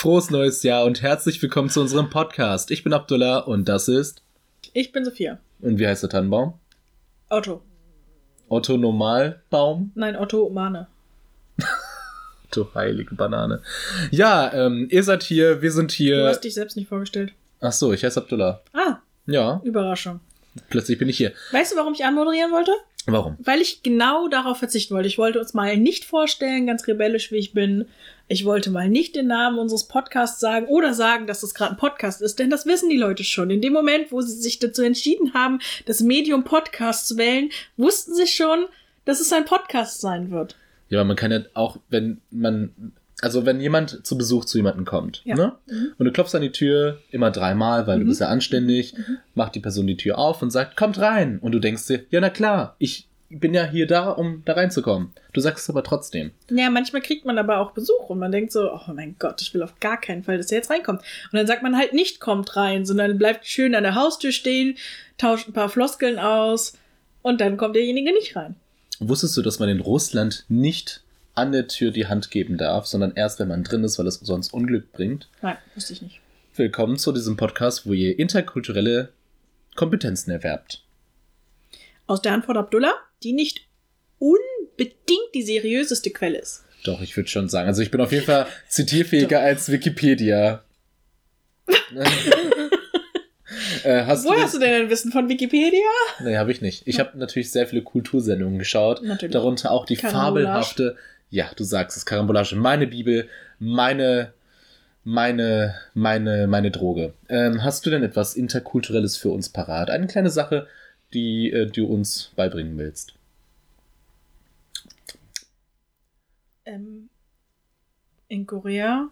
Frohes neues Jahr und herzlich willkommen zu unserem Podcast. Ich bin Abdullah und das ist. Ich bin Sophia. Und wie heißt der Tannenbaum? Otto. Otto Normalbaum? Nein, Otto Mane. Otto Heilige Banane. Ja, ähm, ihr seid hier, wir sind hier. Du hast dich selbst nicht vorgestellt. Ach so, ich heiße Abdullah. Ah, Ja, Überraschung. plötzlich bin ich hier. Weißt du, warum ich anmoderieren wollte? Warum? Weil ich genau darauf verzichten wollte. Ich wollte uns mal nicht vorstellen, ganz rebellisch wie ich bin. Ich wollte mal nicht den Namen unseres Podcasts sagen oder sagen, dass das gerade ein Podcast ist, denn das wissen die Leute schon. In dem Moment, wo sie sich dazu entschieden haben, das Medium Podcast zu wählen, wussten sie schon, dass es ein Podcast sein wird. Ja, aber man kann ja auch, wenn man, also wenn jemand zu Besuch zu jemandem kommt, Ja. ne? Mhm. Und du klopfst an die Tür immer dreimal, weil du Mhm. bist ja anständig, macht die Person die Tür auf und sagt, kommt rein. Und du denkst dir, ja, na klar, ich bin ja hier da, um da reinzukommen. Du sagst es aber trotzdem. Ja, manchmal kriegt man aber auch Besuch und man denkt so, oh mein Gott, ich will auf gar keinen Fall, dass er jetzt reinkommt. Und dann sagt man halt nicht, kommt rein, sondern bleibt schön an der Haustür stehen, tauscht ein paar Floskeln aus und dann kommt derjenige nicht rein. Wusstest du, dass man in Russland nicht an der Tür die Hand geben darf, sondern erst, wenn man drin ist, weil es sonst Unglück bringt? Nein, wusste ich nicht. Willkommen zu diesem Podcast, wo ihr interkulturelle Kompetenzen erwerbt. Aus der Antwort Abdullah, die nicht unbedingt die seriöseste Quelle ist. Doch, ich würde schon sagen. Also ich bin auf jeden Fall zitierfähiger als Wikipedia. äh, hast Woher du hast du denn ein Wissen von Wikipedia? Nee, habe ich nicht. Ich habe natürlich sehr viele Kultursendungen geschaut. Natürlich. Darunter auch die Karambolage. fabelhafte, ja, du sagst es, Karambolage, meine Bibel, meine, meine, meine, meine Droge. Ähm, hast du denn etwas Interkulturelles für uns parat? Eine kleine Sache, die äh, du uns beibringen willst. Ähm, in Korea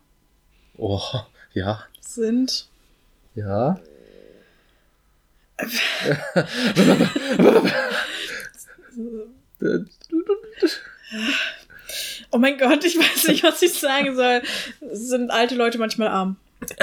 Oh, ja, sind ja. Oh mein Gott, ich weiß nicht, was ich sagen soll. Sind alte Leute manchmal arm?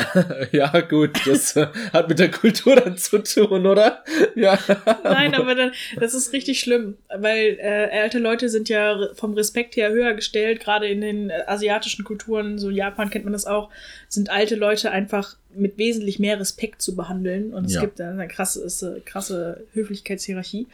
ja, gut, das äh, hat mit der Kultur dann zu tun, oder? Ja. Nein, aber dann, das ist richtig schlimm, weil äh, alte Leute sind ja vom Respekt her höher gestellt, gerade in den äh, asiatischen Kulturen, so Japan kennt man das auch, sind alte Leute einfach mit wesentlich mehr Respekt zu behandeln und es Ja. gibt da eine krasse, äh, krasse Höflichkeitshierarchie.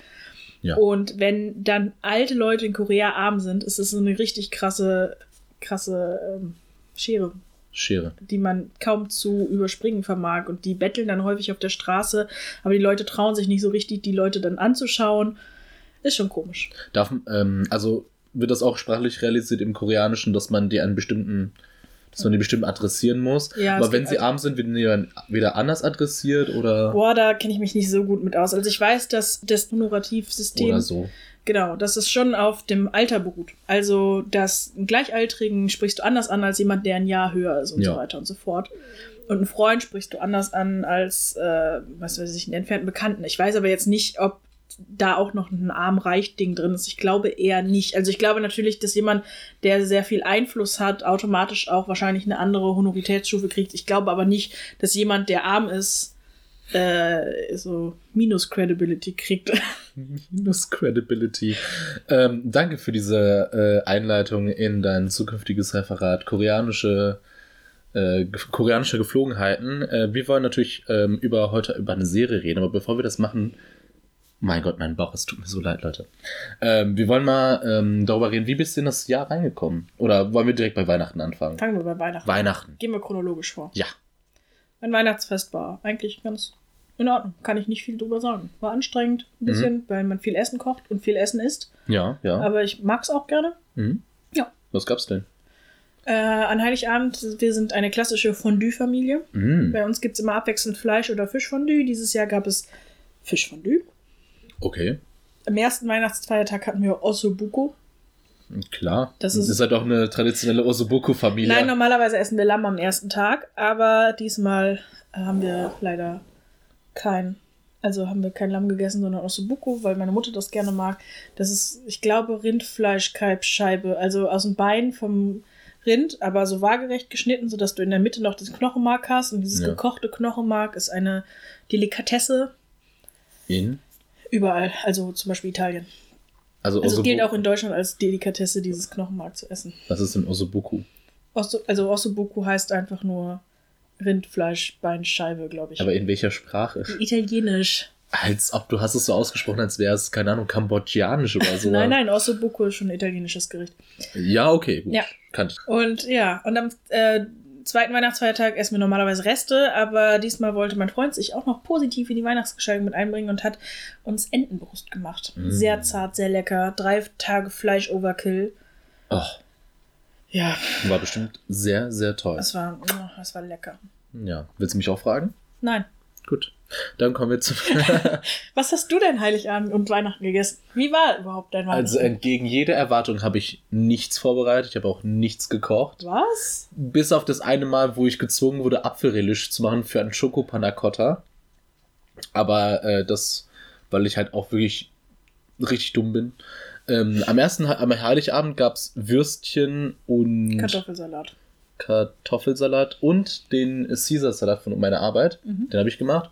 Ja. Und wenn dann alte Leute in Korea arm sind, ist es so eine richtig krasse, krasse ähm, Schere, Schere. die man kaum zu überspringen vermag. Und die betteln dann häufig auf der Straße, aber die Leute trauen sich nicht so richtig, die Leute dann anzuschauen. Ist schon komisch. Darf, ähm, also wird das auch sprachlich realisiert im Koreanischen, dass man die einen bestimmten, dass man die bestimmt adressieren muss. Ja, Aber wenn sie also- arm sind, werden die dann wieder anders adressiert oder, Boah, da kenne ich mich nicht so gut mit aus. Also ich weiß, dass das Honorativsystem, oder so. genau, dass es schon auf dem Alter beruht. Also, dass einen Gleichaltrigen sprichst du anders an als jemand, der ein Jahr höher ist und Ja. so weiter und so fort. Und einen Freund sprichst du anders an als, äh, was weiß ich, einen entfernten Bekannten. Ich weiß aber jetzt nicht, ob da auch noch ein arm-reich-Ding drin ist. Ich glaube eher nicht. Also ich glaube natürlich, dass jemand, der sehr viel Einfluss hat, automatisch auch wahrscheinlich eine andere Honoritätsstufe kriegt. Ich glaube aber nicht, dass jemand, der arm ist, äh, so Minus-Credibility kriegt. Minus Credibility. Ähm, danke für diese äh, Einleitung in dein zukünftiges Referat. Koreanische, äh, koreanische Geflogenheiten. Äh, wir wollen natürlich ähm, über heute über eine Serie reden, aber bevor wir das machen, mein Gott, mein Bauch, es tut mir so leid, Leute. Ähm, wir wollen mal ähm, darüber reden, wie bist du in das Jahr reingekommen? Oder wollen wir direkt bei Weihnachten anfangen? Fangen wir bei Weihnachten. Weihnachten. Gehen wir chronologisch vor. Ja. Mein Weihnachtsfest war eigentlich ganz in Ordnung. Kann ich nicht viel drüber sagen. War anstrengend, ein bisschen, weil man viel Essen kocht und viel Essen isst. Ja, ja. Aber ich mag es auch gerne. Mhm. Ja. Was gab's denn? Äh, an Heiligabend, wir sind eine klassische Fondue-Familie. Mhm. Bei uns gibt es immer abwechselnd Fleisch- oder Fischfondue. Dieses Jahr gab es Fischfondue. Okay. Am ersten Weihnachtsfeiertag hatten wir Ossobuco. Klar. Das Das ist- ist, halt auch eine traditionelle Osobuco-Familie. Nein, normalerweise essen wir Lamm am ersten Tag, aber diesmal haben wir leider kein, also haben wir kein Lamm gegessen, sondern Ossobuco, weil meine Mutter das gerne mag. Das ist, ich glaube, Rindfleischkalbscheibe, also aus dem Bein vom Rind, aber so waagerecht geschnitten, sodass du in der Mitte noch das Knochenmark hast. Und dieses Ja. gekochte Knochenmark ist eine Delikatesse In? Überall, also zum Beispiel Italien. Also, Also gilt auch in Deutschland als Delikatesse, dieses Knochenmark zu essen. Was ist denn Osobuku? Osso, also Ossobuco heißt einfach nur Rindfleischbeinscheibe, glaube ich. Aber in welcher Sprache? Italienisch. Als ob du hast es so ausgesprochen, als wäre es, keine Ahnung, kambodschanisch oder so. nein, nein, Ossobuco ist schon ein italienisches Gericht. Ja, okay, gut. Ja. Kannte ich. Und ja, und am äh, zweiten Weihnachtsfeiertag essen wir normalerweise Reste, aber diesmal wollte mein Freund sich auch noch positiv in die Weihnachtsgestaltung mit einbringen und hat uns Entenbrust gemacht. Mm. Sehr zart, sehr lecker. Drei Tage Fleisch-Overkill. Oh, Ja, war bestimmt sehr, sehr toll. das war, oh, das war lecker. Ja. Willst du mich auch fragen? Nein. Gut. Dann kommen wir zu. Was hast du denn Heiligabend und Weihnachten gegessen? Wie war überhaupt dein Weihnachten? also entgegen jeder Erwartung habe ich nichts vorbereitet. Ich habe auch nichts gekocht. Was? Bis auf das eine Mal, wo ich gezwungen wurde, Apfelrelish zu machen für einen Schokopanacotta. Aber äh, das, weil ich halt auch wirklich richtig dumm bin. Ähm, am ersten, am Heiligabend gab es Würstchen und Kartoffelsalat. Kartoffelsalat und den Caesar-Salat von meiner Arbeit. Mhm. Den habe ich gemacht.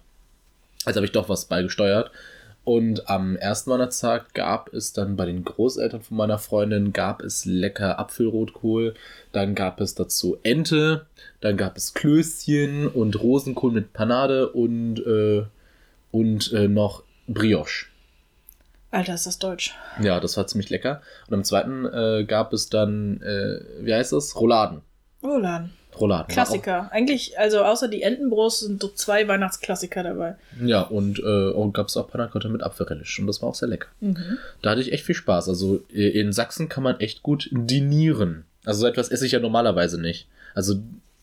Also habe ich doch was beigesteuert. Und am ersten Weihnachtstag gab es dann bei den Großeltern von meiner Freundin gab es lecker Apfelrotkohl. Dann gab es dazu Ente. Dann gab es Klößchen und Rosenkohl mit Panade und, äh, und äh, noch Brioche. Alter, ist das deutsch. Ja, das war ziemlich lecker. Und am zweiten äh, gab es dann, äh, wie heißt das? Rouladen. Rouladen. Rouladen. Klassiker. Eigentlich, also außer die Entenbrust sind so zwei Weihnachtsklassiker dabei. Ja, und, äh, und gab es auch Panacotta mit Apfelrelish. Und das war auch sehr lecker. Mhm. Da hatte ich echt viel Spaß. Also äh, in Sachsen kann man echt gut dinieren. Also so etwas esse ich ja normalerweise nicht. Also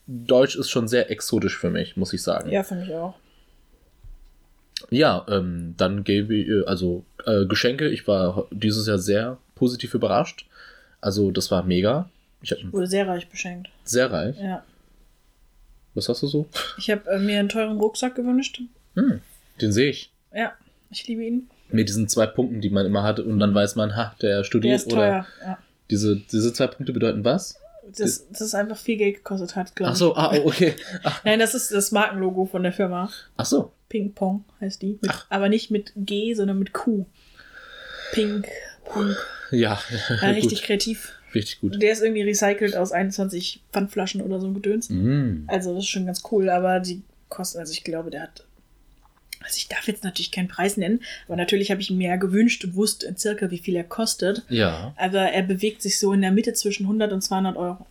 Deutsch ist schon sehr exotisch für mich, muss ich sagen. Ja, finde ich auch. Ja, ähm, dann gebe ich, äh, also äh, Geschenke. Ich war dieses Jahr sehr positiv überrascht. Also das war mega. Ich hatte Wurde sehr reich beschenkt. sehr reich. Ja. Was hast du so? Ich habe äh, mir einen teuren Rucksack gewünscht. Hm, den sehe ich. Ja, ich liebe ihn. Mit diesen zwei Punkten, die man immer hat. Und dann weiß man, ha, der studiert Der ist oder teuer. Ja. Diese, diese zwei Punkte bedeuten was? Das, das ist einfach viel Geld gekostet hat, glaube Ach ich. so, ah, oh, okay. Ach, Nein, das ist das Markenlogo von der Firma. ach so. Ping Pong heißt die. Mit, aber nicht mit G, sondern mit Q. Pink Pong. Ja, Ja, richtig gut. kreativ. Richtig gut. Der ist irgendwie recycelt aus 21 Pfandflaschen oder so ein Gedöns. Mm. Also das ist schon ganz cool, aber die kosten, also ich glaube, der hat. Also ich darf jetzt natürlich keinen Preis nennen, aber natürlich habe ich mir gewünscht und wusste in circa, wie viel er kostet. Ja. Aber er bewegt sich so in der Mitte zwischen 100 und 200 Euro.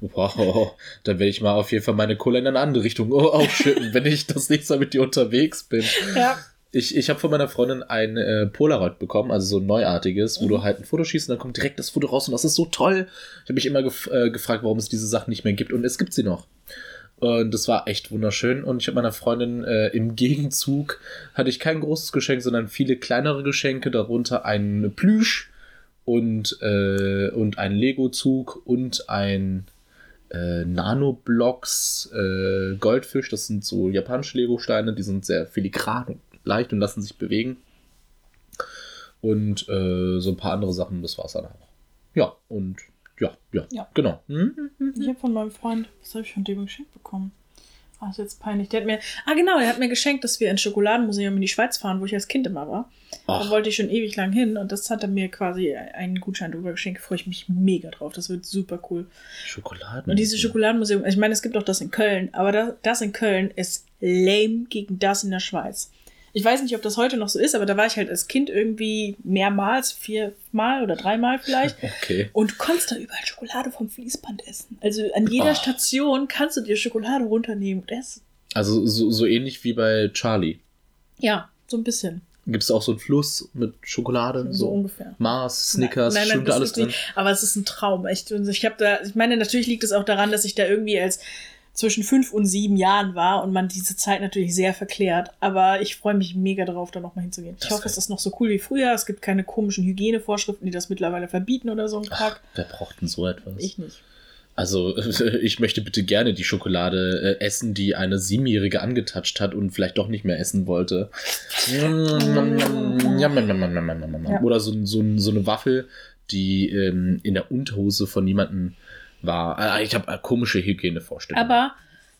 Wow. Dann werde ich mal auf jeden Fall meine Kohle in eine andere Richtung aufschütten, wenn ich das nächste Mal mit dir unterwegs bin. Ja. Ich, ich habe von meiner Freundin ein äh, Polaroid bekommen, also so ein neuartiges, wo Mhm. du halt ein Foto schießt und dann kommt direkt das Foto raus und das ist so toll. Ich habe mich immer gef äh, gefragt, warum es diese Sachen nicht mehr gibt und es gibt sie noch. Und das war echt wunderschön. Und ich habe meiner Freundin äh, im Gegenzug hatte ich kein großes Geschenk, sondern viele kleinere Geschenke, darunter ein Plüsch und, äh, und ein Lego-Zug und ein äh, Nanoblocks äh, Goldfisch. Das sind so japanische Lego-Steine, die sind sehr filigran und leicht und lassen sich bewegen. Und äh, so ein paar andere Sachen, das war's dann auch. Ja, und ja, ja, Ja. genau. Hm? Ich habe von meinem Freund, was habe ich von dem geschenkt bekommen? Ah, ist jetzt peinlich. Der hat mir, ah genau, der hat mir geschenkt, dass wir ins Schokoladenmuseum in die Schweiz fahren, wo ich als Kind immer war. Da Ach, wollte ich schon ewig lang hin und das hat er mir quasi einen Gutschein drüber geschenkt. Da freue ich mich mega drauf. Das wird super cool. Schokoladen. Und dieses Schokoladenmuseum, ich meine, es gibt auch das in Köln, aber das, das in Köln ist lame gegen das in der Schweiz. Ich weiß nicht, ob das heute noch so ist, aber da war ich halt als Kind irgendwie mehrmals, viermal oder dreimal vielleicht. Okay. Und du konntest da überall Schokolade vom Fließband essen. Also an jeder Oh. Station kannst du dir Schokolade runternehmen und essen. Also so, so ähnlich wie bei Charlie. Ja, so ein bisschen. Gibt es auch so einen Fluss mit Schokolade? So, So, ungefähr. Mars, Snickers, Nein, nein, stimmt das alles drin? Aber es ist ein Traum, echt. Und ich habe da, ich meine, natürlich liegt es auch daran, dass ich da irgendwie als zwischen fünf und sieben Jahren war und man diese Zeit natürlich sehr verklärt. Aber ich freue mich mega drauf, da nochmal hinzugehen. Ich Das hoffe, wär- es ist noch so cool wie früher. Es gibt keine komischen Hygienevorschriften, die das mittlerweile verbieten oder so ein Ach, Kack. wer braucht denn so etwas? Ich nicht. Also, ich möchte bitte gerne die Schokolade äh, essen, die eine Siebenjährige angetatscht hat und vielleicht doch nicht mehr essen wollte. Oder so, so, so eine Waffel, die ähm, in der Unterhose von jemandem war. Ah, Ich habe komische Hygienevorstellungen. Aber,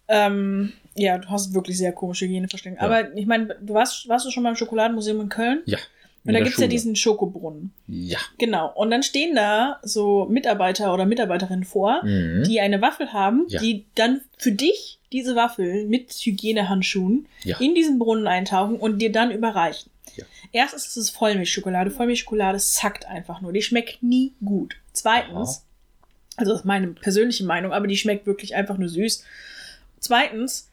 ähm, ja, du hast wirklich sehr komische Hygienevorstellungen. Ja. Aber ich meine, du warst, warst du schon mal im Schokoladenmuseum in Köln? Ja. Und da gibt es ja diesen Schokobrunnen. Ja. Genau. Und dann stehen da so Mitarbeiter oder Mitarbeiterinnen vor, Mhm. die eine Waffel haben, Ja. die dann für dich diese Waffel mit Hygienehandschuhen Ja. in diesen Brunnen eintauchen und dir dann überreichen. Ja. Erstens ist es Vollmilchschokolade. Vollmilchschokolade zackt einfach nur. Die schmeckt nie gut. Zweitens, also das ist meine persönliche Meinung, aber die schmeckt wirklich einfach nur süß. Zweitens,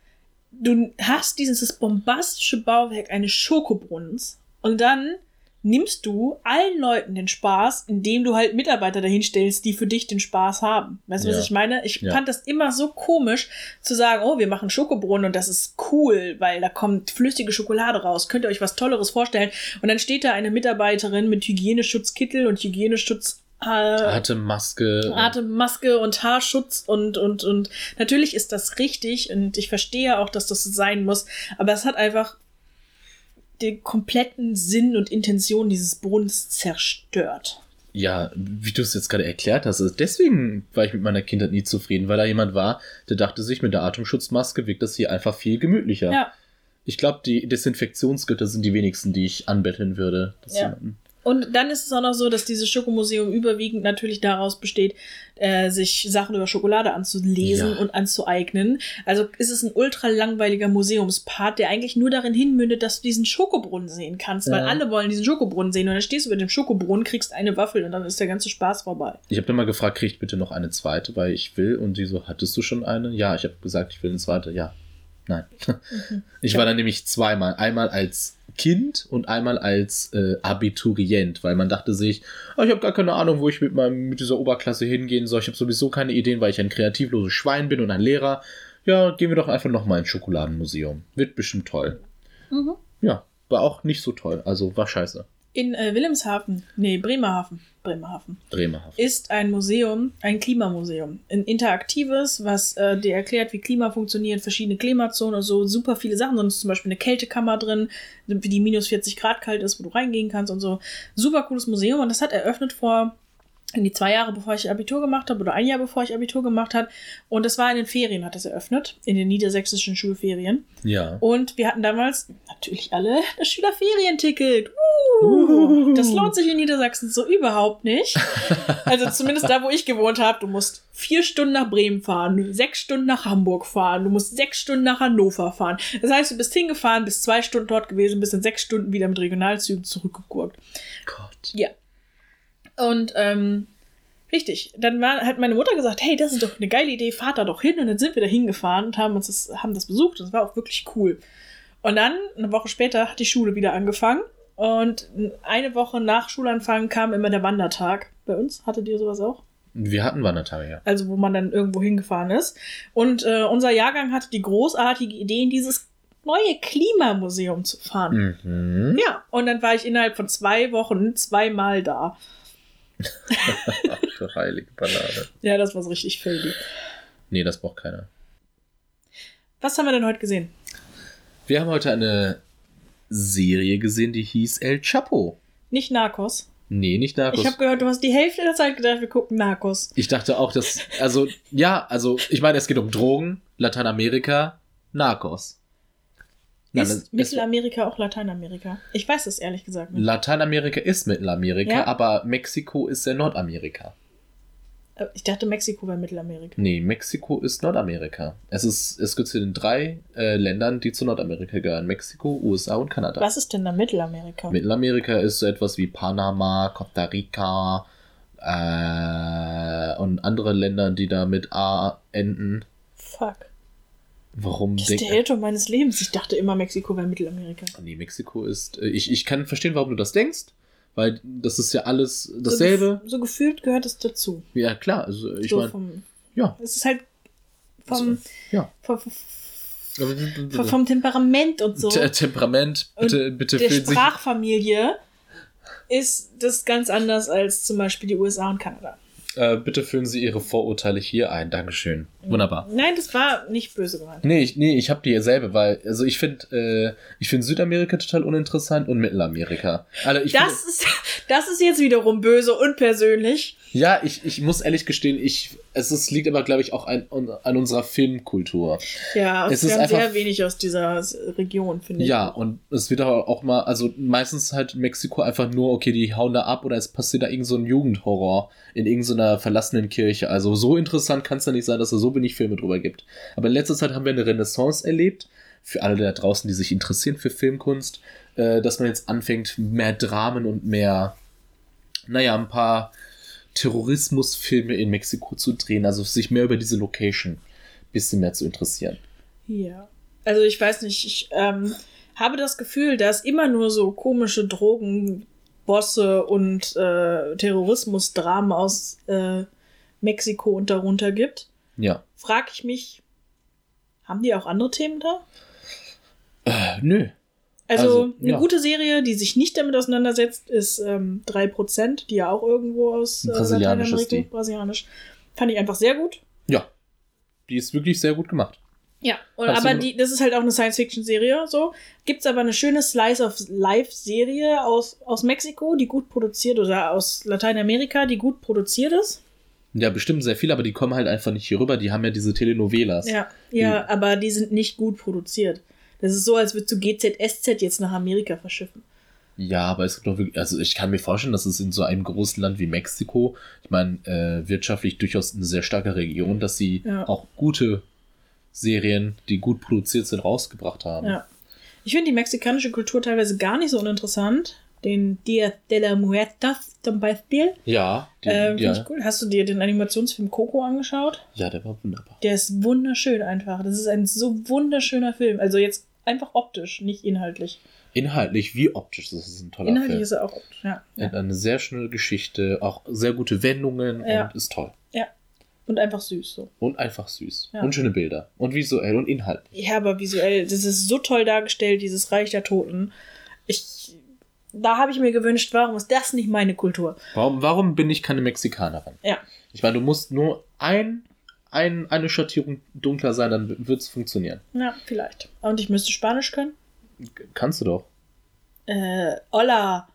du hast dieses bombastische Bauwerk eines Schokobrunnens und dann nimmst du allen Leuten den Spaß, indem du halt Mitarbeiter dahin stellst, die für dich den Spaß haben. Weißt du, was Ja. ich meine? Ich Ja. fand das immer so komisch zu sagen, oh, wir machen Schokobrunnen und das ist cool, weil da kommt flüssige Schokolade raus. Könnt ihr euch was Tolleres vorstellen? Und dann steht da eine Mitarbeiterin mit Hygieneschutzkittel und Hygieneschutz Atemmaske. Atemmaske und Haarschutz und, und, und natürlich ist das richtig und ich verstehe auch, dass das so sein muss, aber es hat einfach den kompletten Sinn und Intention dieses Brunnens zerstört. Ja, wie du es jetzt gerade erklärt hast, also deswegen war ich mit meiner Kindheit nie zufrieden, weil da jemand war, der dachte sich, mit der Atemschutzmaske wirkt das hier einfach viel gemütlicher. Ja. Ich glaube, die Desinfektionsgüter sind die wenigsten, die ich anbetteln würde. Ja. jemanden- Und dann ist es auch noch so, dass dieses Schokomuseum überwiegend natürlich daraus besteht, äh, sich Sachen über Schokolade anzulesen Ja. und anzueignen. Also ist es ein ultra langweiliger Museumspart, der eigentlich nur darin hinmündet, dass du diesen Schokobrunnen sehen kannst, weil Ja. alle wollen diesen Schokobrunnen sehen. Und dann stehst du über dem Schokobrunnen, kriegst eine Waffel und dann ist der ganze Spaß vorbei. Ich habe dann mal gefragt, krieg ich bitte noch eine zweite, weil ich will. Und die so, hattest du schon eine? Ja, ich habe gesagt, ich will eine zweite. Ja. Nein. Ich war dann nämlich zweimal. Einmal als Kind und einmal als äh, Abiturient, weil man dachte sich, oh, ich habe gar keine Ahnung, wo ich mit, meinem, mit dieser Oberklasse hingehen soll. Ich habe sowieso keine Ideen, weil ich ein kreativloses Schwein bin und ein Lehrer. Ja, gehen wir doch einfach nochmal ins Schokoladenmuseum. Wird bestimmt toll. Ja, war auch nicht so toll. Also war scheiße. In äh, Wilhelmshaven, nee, Bremerhaven, Bremerhaven, Bremerhaft. ist ein Museum, ein Klimamuseum. Ein interaktives, was äh, dir erklärt, wie Klima funktioniert, verschiedene Klimazonen und so, super viele Sachen. Sonst ist zum Beispiel eine Kältekammer drin, wie die minus 40 Grad kalt ist, wo du reingehen kannst und so. Super cooles Museum und das hat eröffnet vor die zwei Jahre, bevor ich Abitur gemacht habe, oder ein Jahr, bevor ich Abitur gemacht habe. Und das war in den Ferien, hat das eröffnet, in den niedersächsischen Schulferien. Ja. Und wir hatten damals natürlich alle das Schülerferienticket. Uh, das lohnt sich in Niedersachsen so überhaupt nicht. Also zumindest da, wo ich gewohnt habe. Du musst vier Stunden nach Bremen fahren, sechs Stunden nach Hamburg fahren, du musst sechs Stunden nach Hannover fahren. Das heißt, du bist hingefahren, bist zwei Stunden dort gewesen, bist in sechs Stunden wieder mit Regionalzügen zurückgegurkt. Gott. Ja. Und ähm, richtig, dann war, hat meine Mutter gesagt, hey, das ist doch eine geile Idee, fahrt da doch hin. Und dann sind wir da hingefahren und haben uns das, haben das besucht. Das war auch wirklich cool. Und dann, eine Woche später, hat die Schule wieder angefangen. Und eine Woche nach Schulanfang kam immer der Wandertag. Bei uns hattet ihr sowas auch? Wir hatten Wandertage, ja. Also wo man dann irgendwo hingefahren ist. Und äh, unser Jahrgang hatte die großartige Idee, in dieses neue Klimamuseum zu fahren. Mhm. Ja, und dann war ich innerhalb von zwei Wochen zweimal da. Ach, du heilige Banane. Ja, das war so richtig filmy. Nee, das braucht keiner. Was haben wir denn heute gesehen? Wir haben heute eine Serie gesehen, die hieß El Chapo. Nicht Narcos. Nee, nicht Narcos. Ich habe gehört, du hast die Hälfte der Zeit gedacht, wir gucken Narcos. Ich dachte auch, dass. Also, ja, also, ich meine, es geht um Drogen, Lateinamerika, Narcos. Nein, Ist Mittelamerika auch Lateinamerika? Ich weiß es ehrlich gesagt nicht. Lateinamerika ist Mittelamerika, Ja. aber Mexiko ist ja Nordamerika. Äh, Ich dachte, Mexiko wäre Mittelamerika. Nee, Mexiko ist Nordamerika. Es ist, es gehört zu den drei äh, Ländern, die zu Nordamerika gehören. Mexiko, USA und Kanada. Was ist denn da Mittelamerika? Mittelamerika ist so etwas wie Panama, Costa Rica äh, und andere Länder, die da mit A enden. Fuck. Warum Das ist der Irrtum meines Lebens. Ich dachte immer, Mexiko wäre Mittelamerika. Nee, Mexiko ist. äh, Ich, ich kann verstehen, warum du das denkst, weil das ist ja alles dasselbe. So, so gefühlt gehört es dazu. Ja, klar. Also ich so meine, vom, ja. es ist halt vom, Ja. vom, vom, vom Temperament und so. Te- Temperament, bitte, bitte der fühlt sich. Sprachfamilie ist das ganz anders als zum Beispiel die USA und Kanada. Äh, bitte füllen Sie Ihre Vorurteile hier ein. Dankeschön. Wunderbar. Nein, das war nicht böse gemeint. Nee, ich, nee, ich habe die selber, weil, also ich finde, äh, ich finde Südamerika total uninteressant und Mittelamerika. Also ich Das find, ist, das ist jetzt wiederum böse und persönlich. ja, ich, ich muss ehrlich gestehen, ich, es ist, liegt aber, glaube ich, auch an, an unserer Filmkultur. Ja, Es wir ist haben einfach- sehr wenig aus dieser Region, finde ich. Ja, und es wird auch auch mal, also meistens halt in Mexiko einfach nur, okay, die hauen da ab oder es passiert da irgend so ein Jugendhorror in irgendeiner verlassenen Kirche. Also so interessant kann es ja nicht sein, dass es so wenig Filme drüber gibt. Aber in letzter Zeit haben wir eine Renaissance erlebt, für alle da draußen, die sich interessieren für Filmkunst, äh, dass man jetzt anfängt, mehr Dramen und mehr, naja, ein paar Terrorismusfilme in Mexiko zu drehen, also sich mehr über diese Location ein bisschen mehr zu interessieren. Ja. Also ich weiß nicht, ich ähm, habe das Gefühl, dass immer nur so komische Drogenbosse und äh, Terrorismusdramen aus äh, Mexiko und darunter gibt. Ja. Frag ich mich, haben die auch andere Themen da? Äh, nö. Also, Also, eine ja. gute Serie, die sich nicht damit auseinandersetzt, ist ähm, 3%, die ja auch irgendwo aus äh, Brasilianisch ist Lateinamerika, die. brasilianisch. Fand ich einfach sehr gut. Ja. Die ist wirklich sehr gut gemacht. Ja, und, Hast aber die, das ist halt auch eine Science-Fiction-Serie. So gibt's aber eine schöne Slice of Life-Serie aus, aus Mexiko, die gut produziert oder aus Lateinamerika, die gut produziert ist. Ja, bestimmt sehr viel, aber die kommen halt einfach nicht hier rüber. Die haben ja diese Telenovelas. Ja, ja, aber die sind nicht gut produziert. Das ist so, als würdest du GZSZ jetzt nach Amerika verschiffen. Ja, aber es gibt doch wirklich, also ich kann mir vorstellen, dass es in so einem großen Land wie Mexiko, ich meine, äh, wirtschaftlich durchaus eine sehr starke Region, dass sie Ja. auch gute Serien, die gut produziert sind, rausgebracht haben. Ja. Ich finde die mexikanische Kultur teilweise gar nicht so uninteressant. Den Dia de la Muertas zum Beispiel. Ja, die, Äh, finde ja, ich cool. Hast du dir den Animationsfilm Coco angeschaut? ja, der war wunderbar. Der ist wunderschön einfach. Das ist ein so wunderschöner Film. Also jetzt einfach optisch, nicht inhaltlich. Inhaltlich wie optisch, das ist ein toller Inhaltlich Film. ist er auch optisch, ja. Er hat eine sehr schöne Geschichte, auch sehr gute Wendungen Ja. und ist toll. Und einfach süß so. Und einfach süß. Ja. Und schöne Bilder. Und visuell und inhaltlich. Ja, aber visuell, das ist so toll dargestellt, dieses Reich der Toten. Ich, da habe ich mir gewünscht, warum ist das nicht meine Kultur? Warum, warum bin ich keine Mexikanerin? Ja. Ich meine, du musst nur ein, ein, eine Schattierung dunkler sein, dann wird es funktionieren. Ja, vielleicht. Und ich müsste Spanisch können? Kannst du doch. Äh, hola.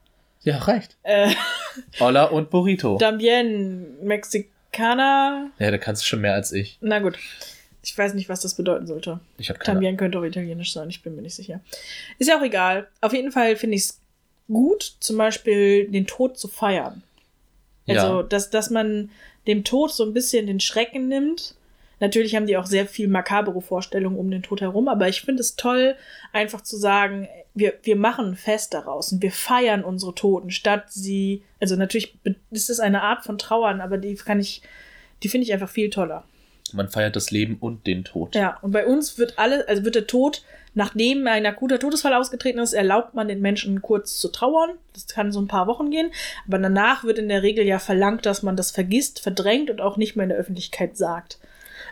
Ja, reicht. Äh, Hola und Burrito. también Mexicana. ja, da kannst du schon mehr als ich. Na gut. Ich weiß nicht, was das bedeuten sollte. Ich habe keine También könnte auch italienisch sein, ich bin mir nicht sicher. Ist ja auch egal. Auf jeden Fall finde ich es gut, zum Beispiel den Tod zu feiern. Also, Ja. dass, dass man dem Tod so ein bisschen den Schrecken nimmt. Natürlich haben die auch sehr viel makabere Vorstellungen um den Tod herum, aber ich finde es toll, einfach zu sagen, wir, wir machen ein Fest daraus und wir feiern unsere Toten, statt sie, also natürlich ist es eine Art von Trauern, aber die kann ich, die finde ich einfach viel toller. Man feiert das Leben und den Tod. Ja, und bei uns wird alle, also wird der Tod, nachdem ein akuter Todesfall ausgetreten ist, erlaubt man den Menschen kurz zu trauern. Das kann so ein paar Wochen gehen. Aber danach wird in der Regel ja verlangt, dass man das vergisst, verdrängt und auch nicht mehr in der Öffentlichkeit sagt.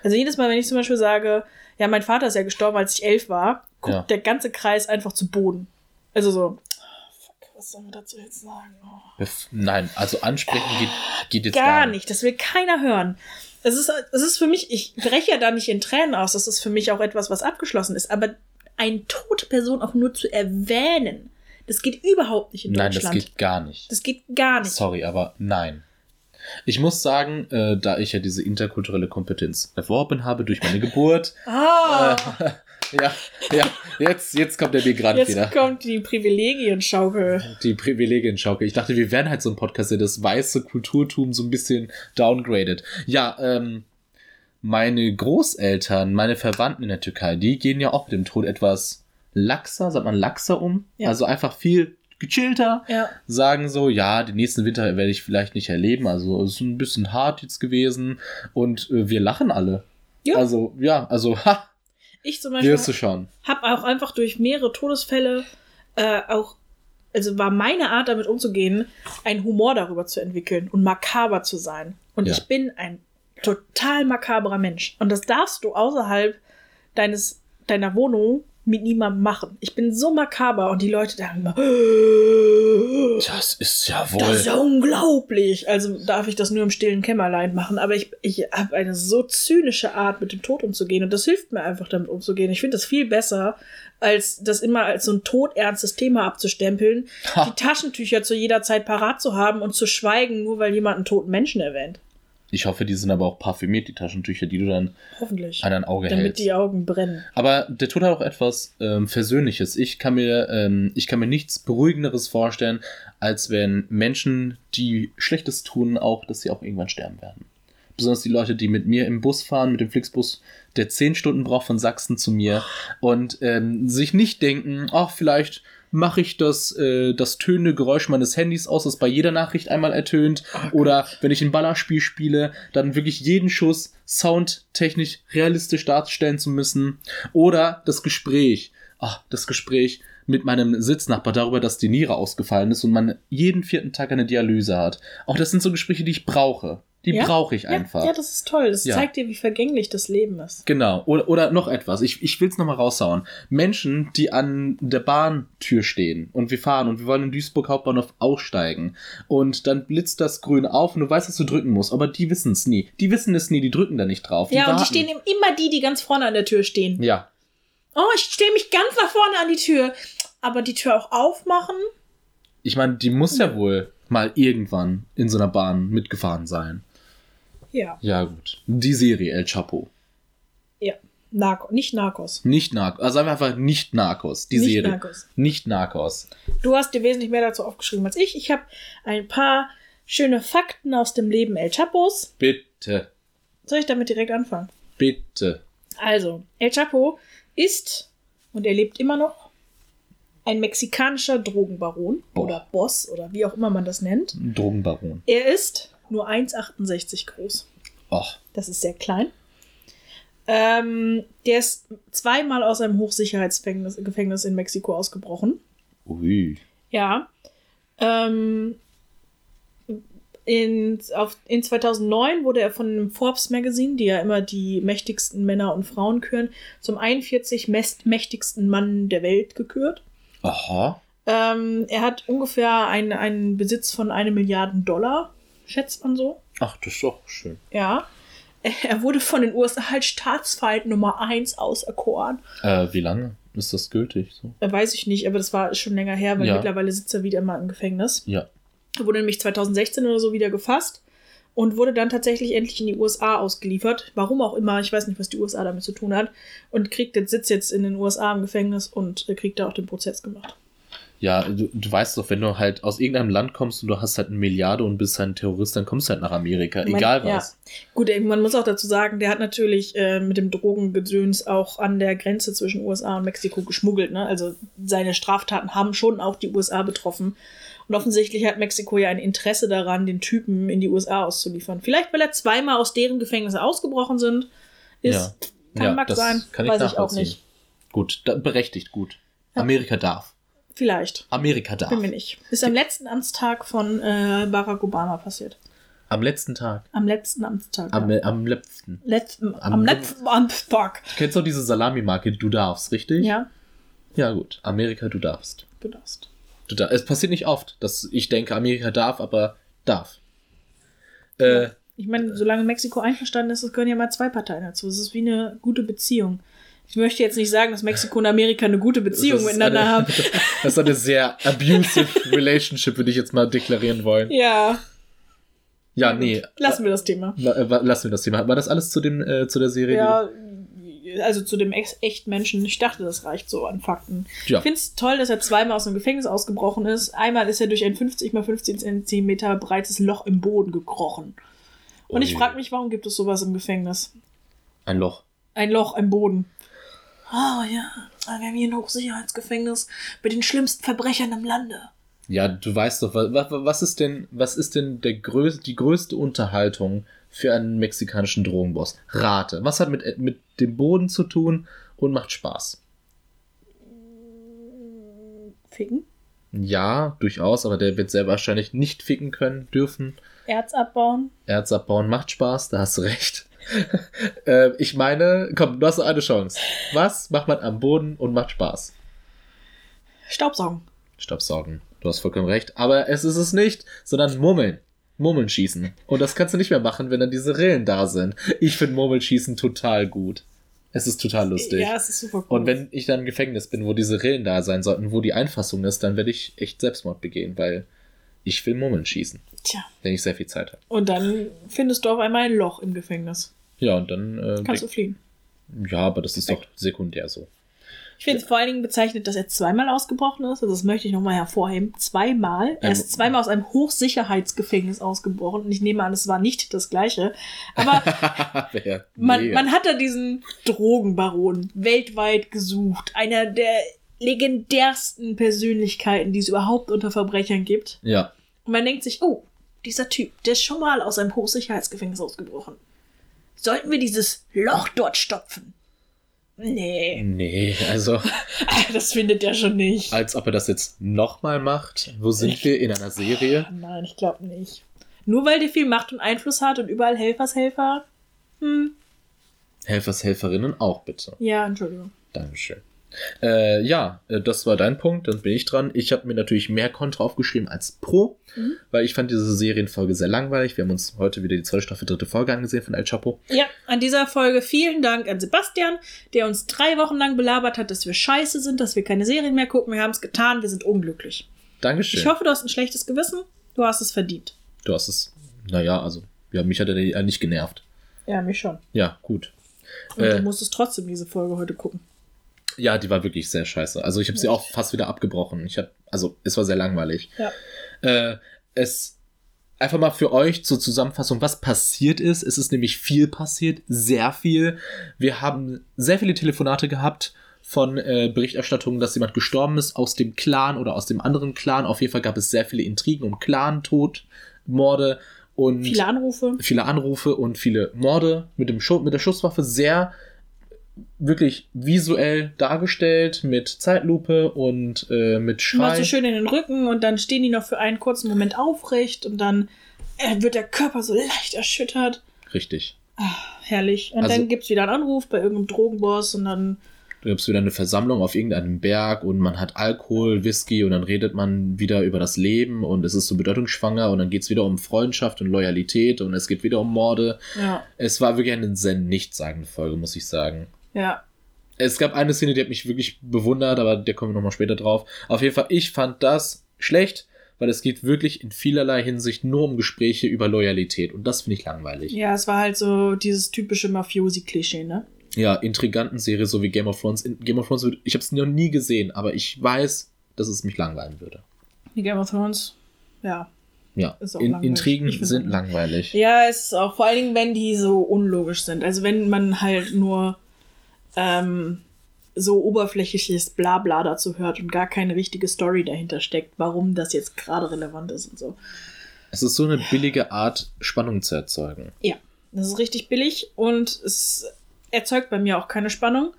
Also jedes Mal, wenn ich zum Beispiel sage, ja, mein Vater ist ja gestorben, als ich elf war, guckt Ja. der ganze Kreis einfach zu Boden. Also so, fuck, was soll man dazu jetzt sagen? Oh. Nein, also ansprechen geht, geht jetzt Gar nicht, das will keiner hören. Es ist, es ist für mich, ich breche ja da nicht in Tränen aus, das ist für mich auch etwas, was abgeschlossen ist. Aber eine tote Person auch nur zu erwähnen, das geht überhaupt nicht in Nein, das Deutschland. geht gar nicht. Das geht gar nicht. Sorry, aber nein. Ich muss sagen, äh, da ich ja diese interkulturelle Kompetenz erworben habe durch meine Geburt, Ah, äh, ja, ja, jetzt, jetzt kommt der Migrant jetzt wieder. kommt die Privilegienschaukel. Die Privilegienschaukel. Ich dachte, wir wären halt so ein Podcast, der das weiße Kulturtum so ein bisschen downgradet. Ja, ähm, meine Großeltern, meine Verwandten in der Türkei, die gehen ja auch mit dem Tod etwas laxer, sagt man laxer um. Ja. Also einfach viel gechillter. Ja, Sagen so, ja, den nächsten Winter werde ich vielleicht nicht erleben. Also es ist ein bisschen hart jetzt gewesen. Und äh, wir lachen alle. Ja. Also, ja, also, ha, ich zum Beispiel habe auch einfach durch mehrere Todesfälle äh, auch, also war meine Art damit umzugehen, einen Humor darüber zu entwickeln und makaber zu sein. Und Ja. ich bin ein total makaberer Mensch. Und das darfst du außerhalb deines, deiner Wohnung mit niemandem machen. Ich bin so makaber und die Leute sagen immer, Das ist ja wohl. das ist ja unglaublich. Also darf ich das nur im stillen Kämmerlein machen. Aber ich, ich habe eine so zynische Art, mit dem Tod umzugehen. Und das hilft mir einfach, damit umzugehen. Ich finde das viel besser, als das immer als so ein todernstes Thema abzustempeln, Ha. die Taschentücher zu jeder Zeit parat zu haben und zu schweigen, nur weil jemand einen toten Menschen erwähnt. Ich hoffe, die sind aber auch parfümiert, die Taschentücher, die du dann Hoffentlich. an dein Auge Damit hältst. die Augen brennen. Aber der Tod hat auch etwas ähm, Versöhnliches. Ich kann, mir, ähm, ich kann mir nichts Beruhigenderes vorstellen, als wenn Menschen, die Schlechtes tun, auch, dass sie auch irgendwann sterben werden. Besonders die Leute, die mit mir im Bus fahren, mit dem Flixbus, der 10 Stunden braucht von Sachsen zu mir und ähm, sich nicht denken, ach, vielleicht mache ich das, äh, das tönende Geräusch meines Handys aus, das bei jeder Nachricht einmal ertönt. Oder wenn ich ein Ballerspiel spiele, dann wirklich jeden Schuss soundtechnisch realistisch darstellen zu müssen. Oder das Gespräch. Ach, das Gespräch mit meinem Sitznachbar darüber, dass die Niere ausgefallen ist und man jeden vierten Tag eine Dialyse hat. Auch das sind so Gespräche, die ich brauche. Die Ja? brauche ich einfach. Ja, ja, das ist toll. Das Ja. zeigt dir, wie vergänglich das Leben ist. Genau. Oder, oder noch etwas. Ich, ich will es nochmal raushauen. Menschen, die an der Bahntür stehen und wir fahren und wir wollen in Duisburg Hauptbahnhof aussteigen und dann blitzt das Grün auf und du weißt, dass du drücken musst, aber die wissen es nie. Die wissen es nie, die drücken da nicht drauf. ja, und die warten. stehen im- immer die, die ganz vorne an der Tür stehen. Ja. Oh, ich stelle mich ganz nach vorne an die Tür. Aber die Tür auch aufmachen? Ich meine, die muss ja wohl mal irgendwann in so einer Bahn mitgefahren sein. Ja. Ja, gut. Die Serie El Chapo. Ja. Narco, nicht Narcos. Nicht Narcos. Also sagen wir einfach nicht Narcos. Die nicht Serie. Narcos. Nicht Narcos. Du hast dir wesentlich mehr dazu aufgeschrieben als ich. Ich habe ein paar schöne Fakten aus dem Leben El Chapos. Bitte. Soll ich damit direkt anfangen? Bitte. Also, El Chapo ist, und er lebt immer noch, ein mexikanischer Drogenbaron Boah. oder Boss oder wie auch immer man das nennt. Drogenbaron. Er ist nur 1,68 groß. Och. Das ist sehr klein. Ähm, der ist zweimal aus einem Hochsicherheitsgefängnis Gefängnis in Mexiko ausgebrochen. Ui. Ja. Ähm, in, auf, in 2009 wurde er von einem Forbes Magazine, die ja immer die mächtigsten Männer und Frauen küren, zum 41 mest- mächtigsten Mann der Welt gekürt. Aha. Ähm, er hat ungefähr einen, einen Besitz von eine Milliarden Dollar, schätzt man so. Ach, das ist doch schön. Ja. Er wurde von den USA als Staatsfeind Nummer 1 auserkoren. Äh, wie lange ist das gültig? So? Äh, Weiß ich nicht, aber das war schon länger her, weil Ja. mittlerweile sitzt er wieder mal im Gefängnis. Ja. Er wurde nämlich 2016 oder so wieder gefasst und wurde dann tatsächlich endlich in die USA ausgeliefert. Warum auch immer, ich weiß nicht, was die USA damit zu tun hat. Und kriegt jetzt, sitzt jetzt in den USA im Gefängnis und äh, kriegt da auch den Prozess gemacht. Ja, du, du weißt doch, wenn du halt aus irgendeinem Land kommst und du hast halt eine Milliarde und bist halt ein Terrorist, dann kommst du halt nach Amerika, Ich mein, egal ja. was. Gut, ey, man muss auch dazu sagen, der hat natürlich äh, mit dem Drogengedöns auch an der Grenze zwischen USA und Mexiko geschmuggelt. Ne? Also seine Straftaten haben schon auch die USA betroffen. Und offensichtlich hat Mexiko ja ein Interesse daran, den Typen in die USA auszuliefern. Vielleicht, weil er zweimal aus deren Gefängnisse ausgebrochen sind. Ist, Ja. kann ja, mag das sein. kann ich weiß ich auch nicht. Gut, da, berechtigt, gut. Ja. Amerika darf. Vielleicht. Amerika darf. Bin mir nicht. Ist am letzten Amtstag von äh, Barack Obama passiert. Am letzten Tag. Am letzten Amtstag. Am, ja. am letzten. letzten, am, am- letzten Amtstag. Du kennst doch diese Salami-Marke, du darfst, richtig? Ja, Ja, gut. Amerika, du darfst. du darfst. Du dar es passiert nicht oft, dass ich denke, Amerika darf, aber darf. Äh, Ich meine, solange Mexiko einverstanden ist, es gehören ja mal zwei Parteien dazu. Es ist wie eine gute Beziehung. Ich möchte jetzt nicht sagen, dass Mexiko und Amerika eine gute Beziehung miteinander eine, haben. Das ist eine sehr abusive Relationship, würde ich jetzt mal deklarieren wollen. Ja, Ja, nee. lassen wir das Thema. Äh, Lassen wir das Thema. War das alles zu, dem, äh, zu der Serie? Ja, also zu dem echten Menschen. Ich dachte, das reicht so an Fakten. Ja. Ich finde es toll, dass er zweimal aus dem Gefängnis ausgebrochen ist. Einmal ist er durch ein 50 mal 15 Zentimeter breites Loch im Boden gekrochen. Und ich Ui. frage mich, warum gibt es sowas im Gefängnis? Ein Loch. Ein Loch im Boden. Oh ja, wir haben hier ein Hochsicherheitsgefängnis mit den schlimmsten Verbrechern im Lande. Ja, du weißt doch, wa- wa- was ist denn, was ist denn der größ die größte Unterhaltung für einen mexikanischen Drogenboss? Rate. Was hat mit, mit dem Boden zu tun und macht Spaß? Ficken, Ja, durchaus, aber der wird sehr wahrscheinlich nicht ficken können, dürfen. Erz abbauen. Erz abbauen macht Spaß, da hast du recht. äh, ich meine, komm, du hast noch eine Chance. Was macht man am Boden und macht Spaß? Staubsaugen. Staubsaugen. Du hast vollkommen recht. Aber es ist es nicht, sondern Murmeln. Murmeln schießen. Und das kannst du nicht mehr machen, wenn dann diese Rillen da sind. Ich finde Murmelschießen total gut. Es ist total lustig. Ja, es ist super cool. Und wenn ich dann im Gefängnis bin, wo diese Rillen da sein sollten, wo die Einfassung ist, dann werde ich echt Selbstmord begehen, weil ich will Murmeln schießen, Tja. wenn ich sehr viel Zeit habe. Und dann findest du auf einmal ein Loch im Gefängnis. Ja, und dann. Äh, Kannst du fliehen. ja, aber das ist doch sekundär so. Ich finde es vor allen Dingen bezeichnet, dass er zweimal ausgebrochen ist. Also das möchte ich nochmal hervorheben. Zweimal. Er ist Ähm, zweimal aus einem Hochsicherheitsgefängnis ausgebrochen. Und ich nehme an, es war nicht das gleiche. Aber Wer- man, man hat da diesen Drogenbaron weltweit gesucht. Einer der legendärsten Persönlichkeiten, die es überhaupt unter Verbrechern gibt. ja, Und man denkt sich, oh, dieser Typ, der ist schon mal aus einem Hochsicherheitsgefängnis ausgebrochen. Sollten wir dieses Loch dort stopfen? Nee, nee, also das findet er schon nicht. als ob er das jetzt nochmal macht. Wo sind wir in einer Serie? Nein, ich glaube nicht. Nur weil der viel Macht und Einfluss hat und überall Helfershelfer. Hm, Helfershelferinnen auch bitte. ja, Entschuldigung. Dankeschön. Äh, ja, äh, das war dein Punkt, dann bin ich dran. Ich habe mir natürlich mehr Kontra aufgeschrieben als Pro, Mhm. weil ich fand diese Serienfolge sehr langweilig. Wir haben uns heute wieder die zweite Staffel, dritte Folge angesehen von El Chapo. Ja, an dieser Folge vielen Dank an Sebastian, der uns drei Wochen lang belabert hat, dass wir scheiße sind, dass wir keine Serien mehr gucken. Wir haben es getan, wir sind unglücklich. Dankeschön. Ich hoffe, du hast ein schlechtes Gewissen. Du hast es verdient. du hast es, naja, also, ja, mich hat er äh, nicht genervt. Ja, mich schon. Ja, gut. Und Äh. du musstest trotzdem diese Folge heute gucken. Ja, die war wirklich sehr scheiße. Also ich habe sie auch fast wieder abgebrochen. Ich habe, also es war sehr langweilig. Ja. Äh, es einfach mal für euch zur Zusammenfassung, was passiert ist. Es ist nämlich viel passiert, sehr viel. Wir haben sehr viele Telefonate gehabt von äh, Berichterstattungen, dass jemand gestorben ist aus dem Clan oder aus dem anderen Clan. Auf jeden Fall gab es sehr viele Intrigen um Clan-Tod, Morde und Viele Anrufe. viele Anrufe und viele Morde mit, dem Schu mit der Schusswaffe sehr wirklich visuell dargestellt mit Zeitlupe und äh, mit Schrei. so schön in den Rücken und dann stehen die noch für einen kurzen Moment aufrecht und dann äh, wird der Körper so leicht erschüttert. Richtig. Herrlich. Und Also- dann gibt es wieder einen Anruf bei irgendeinem Drogenboss und dann Du hast wieder eine Versammlung auf irgendeinem Berg und man hat Alkohol, Whisky und dann redet man wieder über das Leben und es ist so bedeutungsschwanger und dann geht es wieder um Freundschaft und Loyalität und es geht wieder um Morde. ja, Es war wirklich eine sehr nichtssagende Folge, muss ich sagen. Ja. Es gab eine Szene, die hat mich wirklich bewundert, aber der kommen wir nochmal später drauf. Auf jeden Fall, ich fand das schlecht, weil es geht wirklich in vielerlei Hinsicht nur um Gespräche über Loyalität und das finde ich langweilig. Ja, es war halt so dieses typische Mafiosi-Klischee, ne? Ja, Intriganten-Serie, so wie Game of Thrones. In Game of Thrones, ich habe es noch nie gesehen, aber ich weiß, dass es mich langweilen würde. Die Game of Thrones, ja. Ja, in. Intrigen sind langweilig. Ja, es ist auch vor allen Dingen, wenn die so unlogisch sind. Also wenn man halt nur ähm, so oberflächliches Blabla dazu hört und gar keine richtige Story dahinter steckt, warum das jetzt gerade relevant ist und so. Es ist so eine billige Art, Spannung zu erzeugen. Ja, das ist richtig billig und es erzeugt bei mir auch keine Spannung.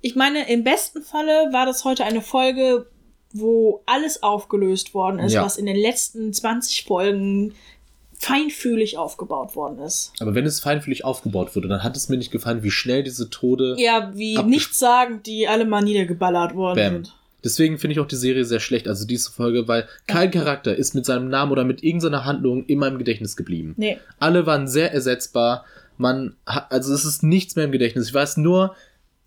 Ich meine, im besten Falle war das heute eine Folge, wo alles aufgelöst worden ist, Ja. was in den letzten 20 Folgen feinfühlig aufgebaut worden ist. Aber wenn es feinfühlig aufgebaut wurde, dann hat es mir nicht gefallen, wie schnell diese Tode. Ja, wie Abges- nichtssagend die alle mal niedergeballert worden Bam. sind. Deswegen finde ich auch die Serie sehr schlecht, also diese Folge, weil kein Charakter ist mit seinem Namen oder mit irgendeiner Handlung immer im Gedächtnis geblieben. Nee, Alle waren sehr ersetzbar. Man hat, also es ist nichts mehr im Gedächtnis. Ich weiß nur,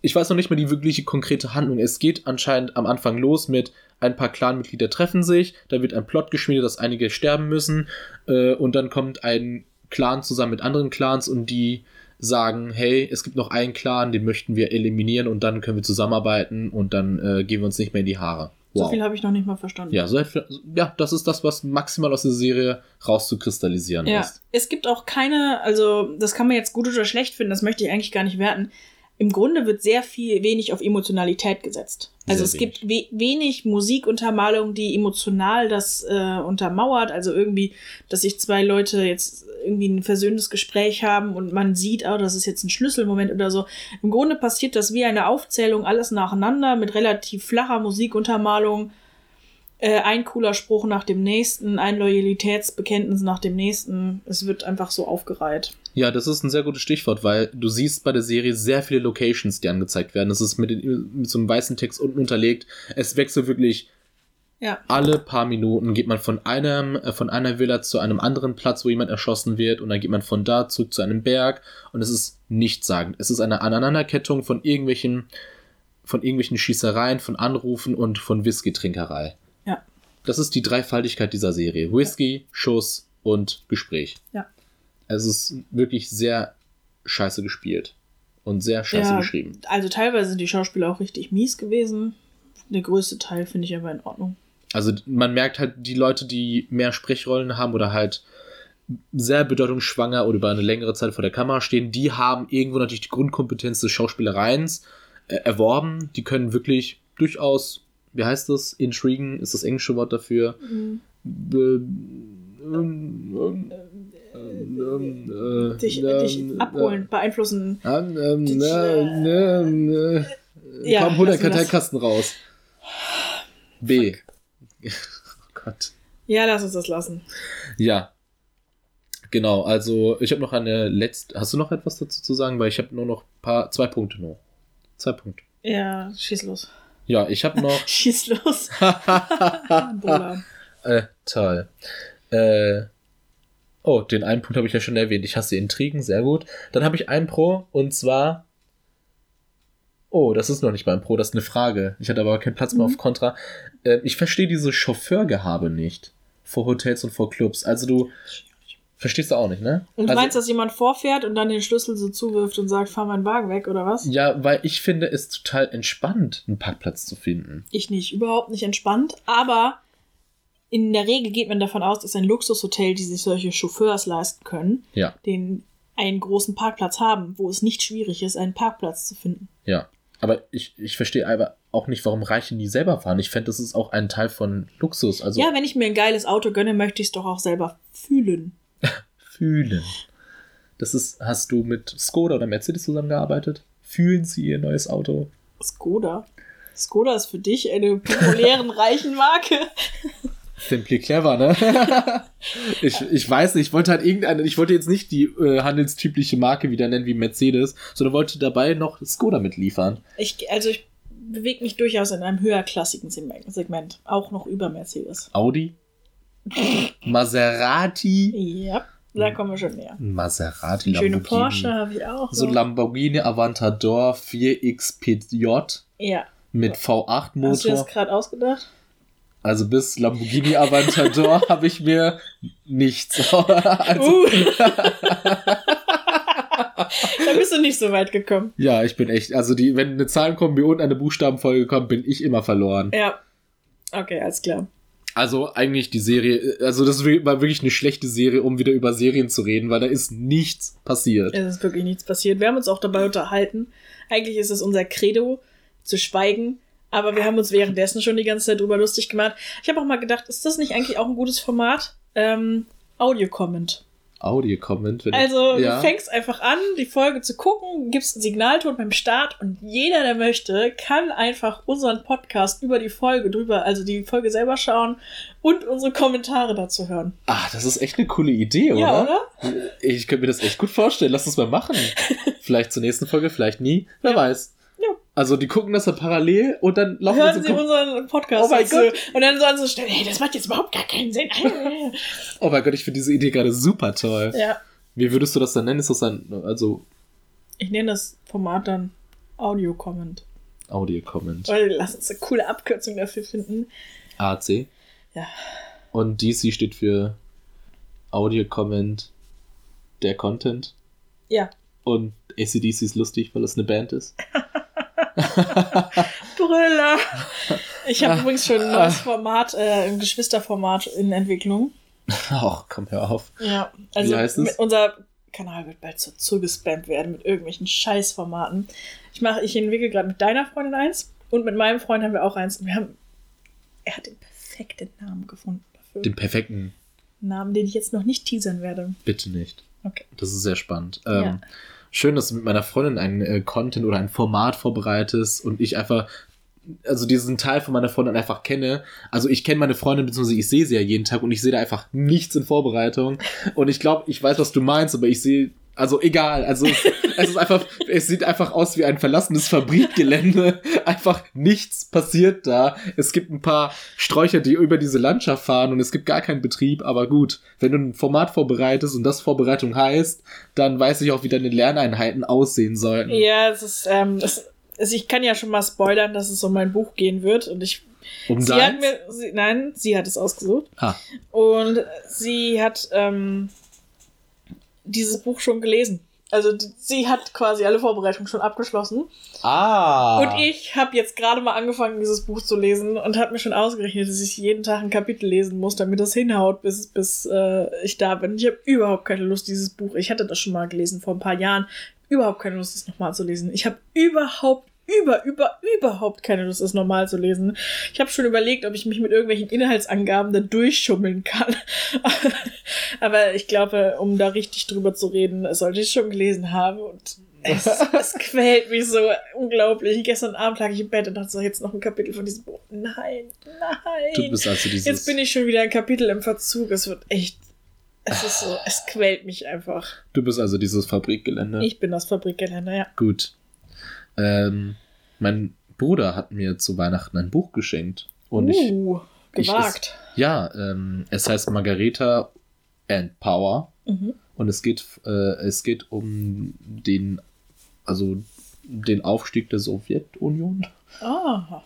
ich weiß noch nicht mal die wirkliche konkrete Handlung. Es geht anscheinend am Anfang los mit ein paar Clanmitglieder treffen sich, da wird ein Plot geschmiedet, dass einige sterben müssen äh, und dann kommt ein Clan zusammen mit anderen Clans und die sagen, hey, es gibt noch einen Clan, den möchten wir eliminieren und dann können wir zusammenarbeiten und dann äh, gehen wir uns nicht mehr in die Haare. so viel habe ich noch nicht mal verstanden. Ja, so, ja, das ist das, was maximal aus der Serie rauszukristallisieren Ja, ist. es gibt auch keine, also das kann man jetzt gut oder schlecht finden, das möchte ich eigentlich gar nicht werten. Im Grunde wird sehr viel wenig auf Emotionalität gesetzt. Also Sehr es gibt we wenig Musikuntermalung, die emotional das äh, untermauert. Also irgendwie, dass sich zwei Leute jetzt irgendwie ein versöhnendes Gespräch haben und man sieht, oh, das ist jetzt ein Schlüsselmoment oder so. Im Grunde passiert das wie eine Aufzählung, alles nacheinander mit relativ flacher Musikuntermalung. Äh, ein cooler Spruch nach dem nächsten, ein Loyalitätsbekenntnis nach dem nächsten. Es wird einfach so aufgereiht. Ja, das ist ein sehr gutes Stichwort, weil du siehst bei der Serie sehr viele Locations, die angezeigt werden. Das ist mit, den, mit so einem weißen Text unten unterlegt. Es wechselt wirklich Ja. alle paar Minuten geht man von einem äh, von einer Villa zu einem anderen Platz, wo jemand erschossen wird, und dann geht man von da zurück zu einem Berg und es ist nichtssagend. Es ist eine Aneinanderkettung von irgendwelchen von irgendwelchen Schießereien, von Anrufen und von Whisky-Trinkerei. Ja. Das ist die Dreifaltigkeit dieser Serie: Whisky, Schuss und Gespräch. Ja. Es ist wirklich sehr scheiße gespielt und sehr scheiße Ja. geschrieben. Also teilweise sind die Schauspieler auch richtig mies gewesen. Der größte Teil finde ich aber in Ordnung. Also man merkt halt, die Leute, die mehr Sprechrollen haben oder halt sehr bedeutungsschwanger oder über eine längere Zeit vor der Kamera stehen, die haben irgendwo natürlich die Grundkompetenz des Schauspielereins äh, erworben. Die können wirklich durchaus, wie heißt das? Intrigen ist das englische Wort dafür. Be- ähm, ähm, ähm, äh, Dich, dich abholen, beeinflussen. Ähm, ähm, Dich, ne, ne, ne. Ja, Komm, hol deinen. Karteikasten raus. B. Oh Gott. Ja, lass uns das lassen. Ja. Genau, also ich habe noch eine letzte. Hast du noch etwas dazu zu sagen? Weil ich habe nur noch paar, zwei Punkte noch. Zwei Punkte. Ja, schieß los. Ja, ich habe noch. Schieß los. Äh, toll. Äh, oh, den einen Punkt habe ich ja schon erwähnt. Ich hasse Intrigen, sehr gut. Dann habe ich einen Pro und zwar. Oh, das ist noch nicht mein Pro, das ist eine Frage. Ich hatte aber keinen Platz mehr Mhm. auf Kontra. Äh, ich verstehe diese Chauffeurgehabe nicht. Vor Hotels und vor Clubs. Also du. Verstehst du auch nicht, ne? Und du also, meinst, dass jemand vorfährt und dann den Schlüssel so zuwirft und sagt, fahr meinen Wagen weg, oder was? Ja, weil ich finde es total entspannt, einen Parkplatz zu finden. Ich nicht, überhaupt nicht entspannt. Aber in der Regel geht man davon aus, dass ein Luxushotel, die sich solche Chauffeurs leisten können, Ja. den einen großen Parkplatz haben, wo es nicht schwierig ist, einen Parkplatz zu finden. Ja. Aber ich, ich verstehe aber auch nicht, warum Reiche nie selber fahren. Ich fände, das ist auch ein Teil von Luxus. Also ja, wenn ich mir ein geiles Auto gönne, möchte ich es doch auch selber fühlen. fühlen. Das ist, hast du mit Skoda oder Mercedes zusammengearbeitet? Fühlen sie ihr neues Auto? Skoda. Skoda ist für dich eine populären, reichen Marke. Simply clever, ne? ich, ich weiß nicht, ich wollte halt irgendeine, ich wollte jetzt nicht die äh, handelstypische Marke wieder nennen wie Mercedes, sondern wollte dabei noch Skoda mitliefern. Ich, also ich bewege mich durchaus in einem höherklassigen Segment, Segment. Auch noch über Mercedes. Audi? Maserati? Ja, da kommen wir schon näher. Maserati, Eine schöne Lamborghini. Porsche habe ich auch. So noch. Lamborghini Aventador 4XPJ ja. mit Hast du V8-Motor. das gerade ausgedacht? Also bis Lamborghini Aventador habe ich mir nichts. also, Uh. da bist du nicht so weit gekommen. ja, ich bin echt. Also die, wenn eine Zahlenkombi und eine Buchstabenfolge kommt, bin ich immer verloren. Ja. Okay, alles klar. Also eigentlich die Serie, also das war wirklich eine schlechte Serie, um wieder über Serien zu reden, weil da ist nichts passiert. Es ist wirklich nichts passiert. Wir haben uns auch dabei unterhalten. Eigentlich ist es unser Credo, zu schweigen. Aber wir haben uns währenddessen schon die ganze Zeit drüber lustig gemacht. Ich habe auch mal gedacht, ist das nicht eigentlich auch ein gutes Format? Ähm, Audio-Comment. Audio-Comment. Also ja. du fängst einfach an, die Folge zu gucken, gibst einen Signalton beim Start und jeder, der möchte, kann einfach unseren Podcast über die Folge drüber, also die Folge selber schauen und unsere Kommentare dazu hören. Ah, das ist echt eine coole Idee, oder? Ja, oder? Ich könnte mir das echt gut vorstellen. Lass uns mal machen. vielleicht zur nächsten Folge, vielleicht nie. Wer Ja. weiß. Ja. Also die gucken das ja parallel und dann laufen Hören Sie so unseren Podcast Oh mein. Gott. Und dann sollen sie stellen, hey, das macht jetzt überhaupt gar keinen Sinn. Oh mein Gott, ich finde diese Idee gerade super toll. ja. Wie würdest du das dann nennen? Ist das ein, also Ich nenne das Format dann Audio-Comment. Audio-Comment? Weil lass uns eine coole Abkürzung dafür finden. AC. Ja. Und DC steht für Audio-Comment, der Content. Ja. Und ACDC ist lustig, weil es eine Band ist. Brüller. Ich habe Ah. übrigens schon ein neues Format, äh, ein Geschwisterformat in Entwicklung. Ach, komm, hör auf. Ja, also Wie heißt es? mit- unser Kanal wird bald so zugespammt werden mit irgendwelchen Scheißformaten. Ich mache, ich entwickle gerade mit deiner Freundin eins und mit meinem Freund haben wir auch eins. Und wir haben, er hat den perfekten Namen gefunden dafür. Den perfekten, Namen, den ich jetzt noch nicht teasern werde. bitte nicht. Okay. Das ist sehr spannend. Ja. Schön, dass du mit meiner Freundin ein äh, Content oder ein Format vorbereitest und ich einfach also diesen Teil von meiner Freundin einfach kenne. Also ich kenne meine Freundin, beziehungsweise ich sehe sie ja jeden Tag und ich sehe da einfach nichts in Vorbereitung. Und ich glaube, ich weiß, was du meinst, aber ich sehe, also egal, also es, es ist einfach, es sieht einfach aus wie ein verlassenes Fabrikgelände. Einfach nichts passiert da. Es gibt ein paar Sträucher, die über diese Landschaft fahren und es gibt gar keinen Betrieb, aber gut, wenn du ein Format vorbereitest und das Vorbereitung heißt, dann weiß ich auch, wie deine Lerneinheiten aussehen sollten. Ja, es ist, ähm, es, also ich kann ja schon mal spoilern, dass es um mein Buch gehen wird und ich Um sie deins? hat mir, sie, nein, sie hat es ausgesucht Ah, und sie hat ähm, dieses Buch schon gelesen. Also sie hat quasi alle Vorbereitungen schon abgeschlossen ah. und ich habe jetzt gerade mal angefangen, dieses Buch zu lesen und habe mir schon ausgerechnet, dass ich jeden Tag ein Kapitel lesen muss, damit das hinhaut, bis, bis äh, ich da bin. Ich habe überhaupt keine Lust, dieses Buch. Ich hatte das schon mal gelesen vor ein paar Jahren. Überhaupt keine Lust, es nochmal zu lesen. Ich habe überhaupt, über, über, überhaupt keine Lust, es nochmal zu lesen. Ich habe schon überlegt, ob ich mich mit irgendwelchen Inhaltsangaben da durchschummeln kann. Aber ich glaube, um da richtig drüber zu reden, sollte ich es schon gelesen haben und es, es quält mich so unglaublich. Gestern Abend lag ich im Bett und dachte so, jetzt noch ein Kapitel von diesem Buch. Nein, nein. Du bist also dieses. Jetzt bin ich schon wieder ein Kapitel im Verzug. Es wird echt. Es ist so, es quält mich einfach. Du bist also dieses Fabrikgelände. Ich bin das Fabrikgelände, ja. Gut. Ähm, mein Bruder hat mir zu Weihnachten ein Buch geschenkt. Und ich, uh, ich gewagt. ja, ähm, es heißt Margareta and Power. mhm. Und es geht, äh, es geht um den, also den Aufstieg der Sowjetunion. Ah.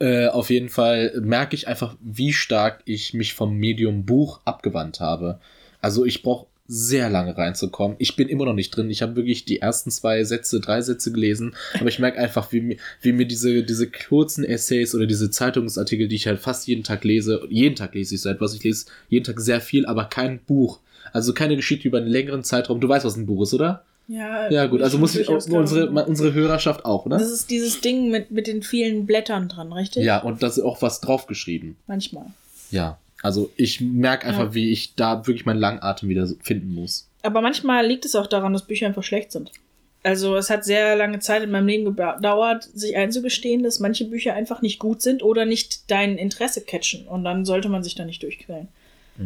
Äh, auf jeden Fall merke ich einfach, wie stark ich mich vom Medium Buch abgewandt habe. Also ich brauche sehr lange reinzukommen. Ich bin immer noch nicht drin. Ich habe wirklich die ersten zwei Sätze, drei Sätze gelesen, aber ich merke einfach, wie, mir- wie mir diese, diese kurzen Essays oder diese Zeitungsartikel, die ich halt fast jeden Tag lese, jeden Tag lese ich so etwas, ich lese jeden Tag sehr viel, aber kein Buch. Also keine Geschichte über einen längeren Zeitraum. Du weißt, was ein Buch ist, oder? Ja, Ja, gut, also muss ich durchaus unsere, unsere Hörerschaft auch, oder? Das ist dieses Ding mit, mit den vielen Blättern dran, richtig? Ja, und da ist auch was draufgeschrieben. Manchmal. Ja, also ich merke einfach, Ja. wie ich da wirklich meinen Langatem wieder finden muss. Aber manchmal liegt es auch daran, dass Bücher einfach schlecht sind. Also es hat sehr lange Zeit in meinem Leben gedauert, sich einzugestehen, dass manche Bücher einfach nicht gut sind oder nicht dein Interesse catchen. Und dann sollte man sich da nicht durchquälen.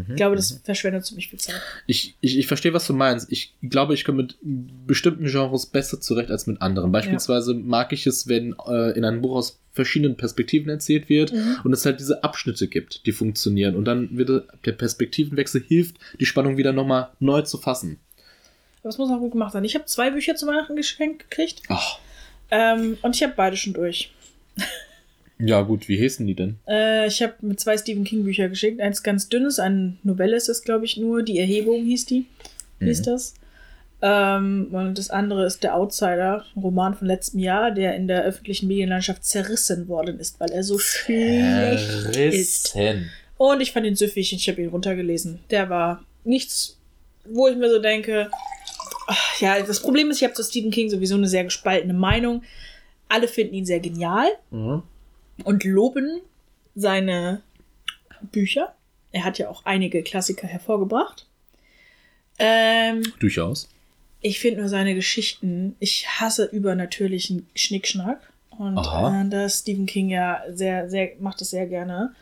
Ich glaube, das verschwendet ziemlich viel Zeit. Ich, ich, ich verstehe, was du meinst. Ich glaube, ich komme mit bestimmten Genres besser zurecht als mit anderen. Beispielsweise mag ich es, wenn äh, in einem Buch aus verschiedenen Perspektiven erzählt wird Mhm. und es halt diese Abschnitte gibt, die funktionieren. Und dann wird der Perspektivenwechsel hilft, die Spannung wieder nochmal neu zu fassen. Aber es muss auch gut gemacht sein. Ich habe zwei Bücher zu Weihnachten geschenkt gekriegt. Ach, Ähm, und ich habe beide schon durch. Ja gut, wie hießen die denn? Äh, ich habe mit zwei Stephen King Bücher geschickt. Eins ganz dünnes, eine Novelle ist es, glaube ich, nur. Die Erhebung hieß die. Hieß Mhm. das. Ähm, und das andere ist Der Outsider, ein Roman von letztem Jahr, der in der öffentlichen Medienlandschaft zerrissen worden ist, weil er so schlecht ist. Und ich fand ihn süffig und ich habe ihn runtergelesen. Der war nichts, wo ich mir so denke, ach, ja, das Problem ist, ich habe zu Stephen King sowieso eine sehr gespaltene Meinung. Alle finden ihn sehr genial Mhm. Und loben seine Bücher. Er hat ja auch einige Klassiker hervorgebracht. Ähm, Durchaus. ich finde nur seine Geschichten, ich hasse übernatürlichen Schnickschnack. Und äh, da ist Stephen King ja sehr, sehr, macht das sehr gerne.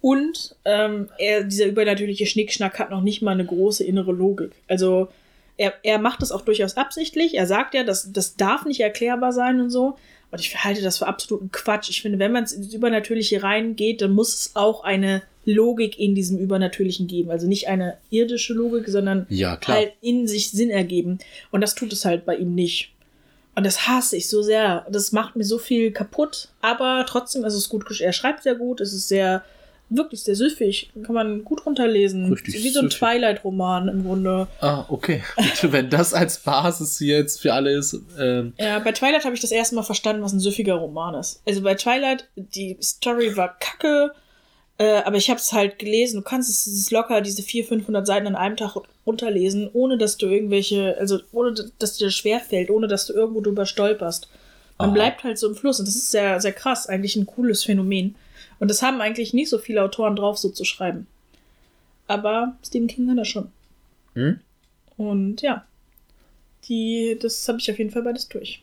Und ähm, er, dieser übernatürliche Schnickschnack hat noch nicht mal eine große innere Logik. Also er, er macht das auch durchaus absichtlich. Er sagt ja, das, das darf nicht erklärbar sein und so. Und ich halte das für absoluten Quatsch. Ich finde, wenn man ins Übernatürliche reingeht, dann muss es auch eine Logik in diesem Übernatürlichen geben. Also nicht eine irdische Logik, sondern Ja, halt in sich Sinn ergeben. Und das tut es halt bei ihm nicht. Und das hasse ich so sehr. Das macht mir so viel kaputt. Aber trotzdem ist es gut. Er schreibt sehr gut. Es ist sehr, wirklich sehr süffig. Kann man gut runterlesen. Richtig Wie so ein. Twilight-Roman im Grunde. Ah, okay. Wenn das als Basis hier jetzt für alle ist, ähm, Ja, bei Twilight habe ich das erste Mal verstanden, was ein süffiger Roman ist. Also bei Twilight, die Story war kacke, äh, aber ich habe es halt gelesen. Du kannst es, es locker diese 400, 500 Seiten an einem Tag runterlesen, ohne dass du irgendwelche, also ohne dass dir das schwerfällt, ohne dass du irgendwo drüber stolperst. Man Aha. bleibt halt so im Fluss und das ist sehr, sehr krass, eigentlich ein cooles Phänomen. Und das haben eigentlich nicht so viele Autoren drauf, so zu schreiben. Aber Stephen King kann das schon. hm? Und ja, die, das habe ich auf jeden Fall beides durch.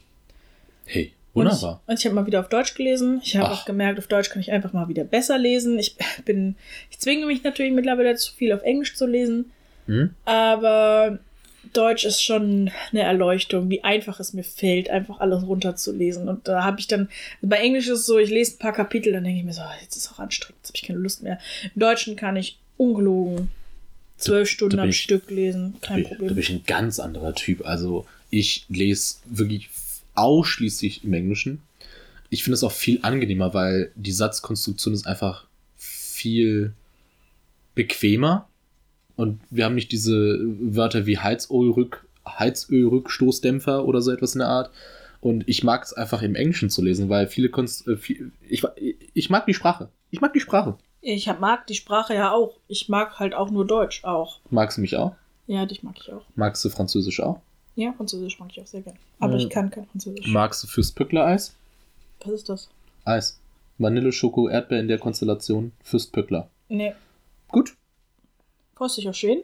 hey, Wunderbar. Und ich, ich habe mal wieder auf Deutsch gelesen. Ich habe auch gemerkt, auf Deutsch kann ich einfach mal wieder besser lesen. Ich bin, ich zwinge mich natürlich mittlerweile zu viel auf Englisch zu lesen, Hm? aber Deutsch ist schon eine Erleuchtung, wie einfach es mir fällt, einfach alles runterzulesen. Und da habe ich dann, bei Englisch ist es so, ich lese ein paar Kapitel, dann denke ich mir so, ah, jetzt ist es auch anstrengend, jetzt habe ich keine Lust mehr. Im Deutschen kann ich ungelogen zwölf Stunden am ich- Stück lesen, kein Da Problem. bin ich ein ganz anderer Typ. Also ich lese wirklich ausschließlich im Englischen. Ich finde es auch viel angenehmer, weil die Satzkonstruktion ist einfach viel bequemer. Und wir haben nicht diese Wörter wie Heizölrück, Heizölrückstoßdämpfer oder so etwas in der Art. Und ich mag es einfach im Englischen zu lesen, weil viele Konst äh, viel, ich, ich mag die Sprache. Ich mag die Sprache. Ich mag die Sprache ja auch. Ich mag halt auch nur Deutsch auch. Magst du mich auch? Ja, dich mag ich auch. Magst du Französisch auch? Ja, Französisch mag ich auch sehr gern. Aber Ja. ich kann kein Französisch. Magst du Fürstpückler-Eis? Was ist das? Eis. Vanille, Schoko, Erdbeer in der Konstellation. Fürstpückler. Nee. Gut. Kostet sich auch Schweden?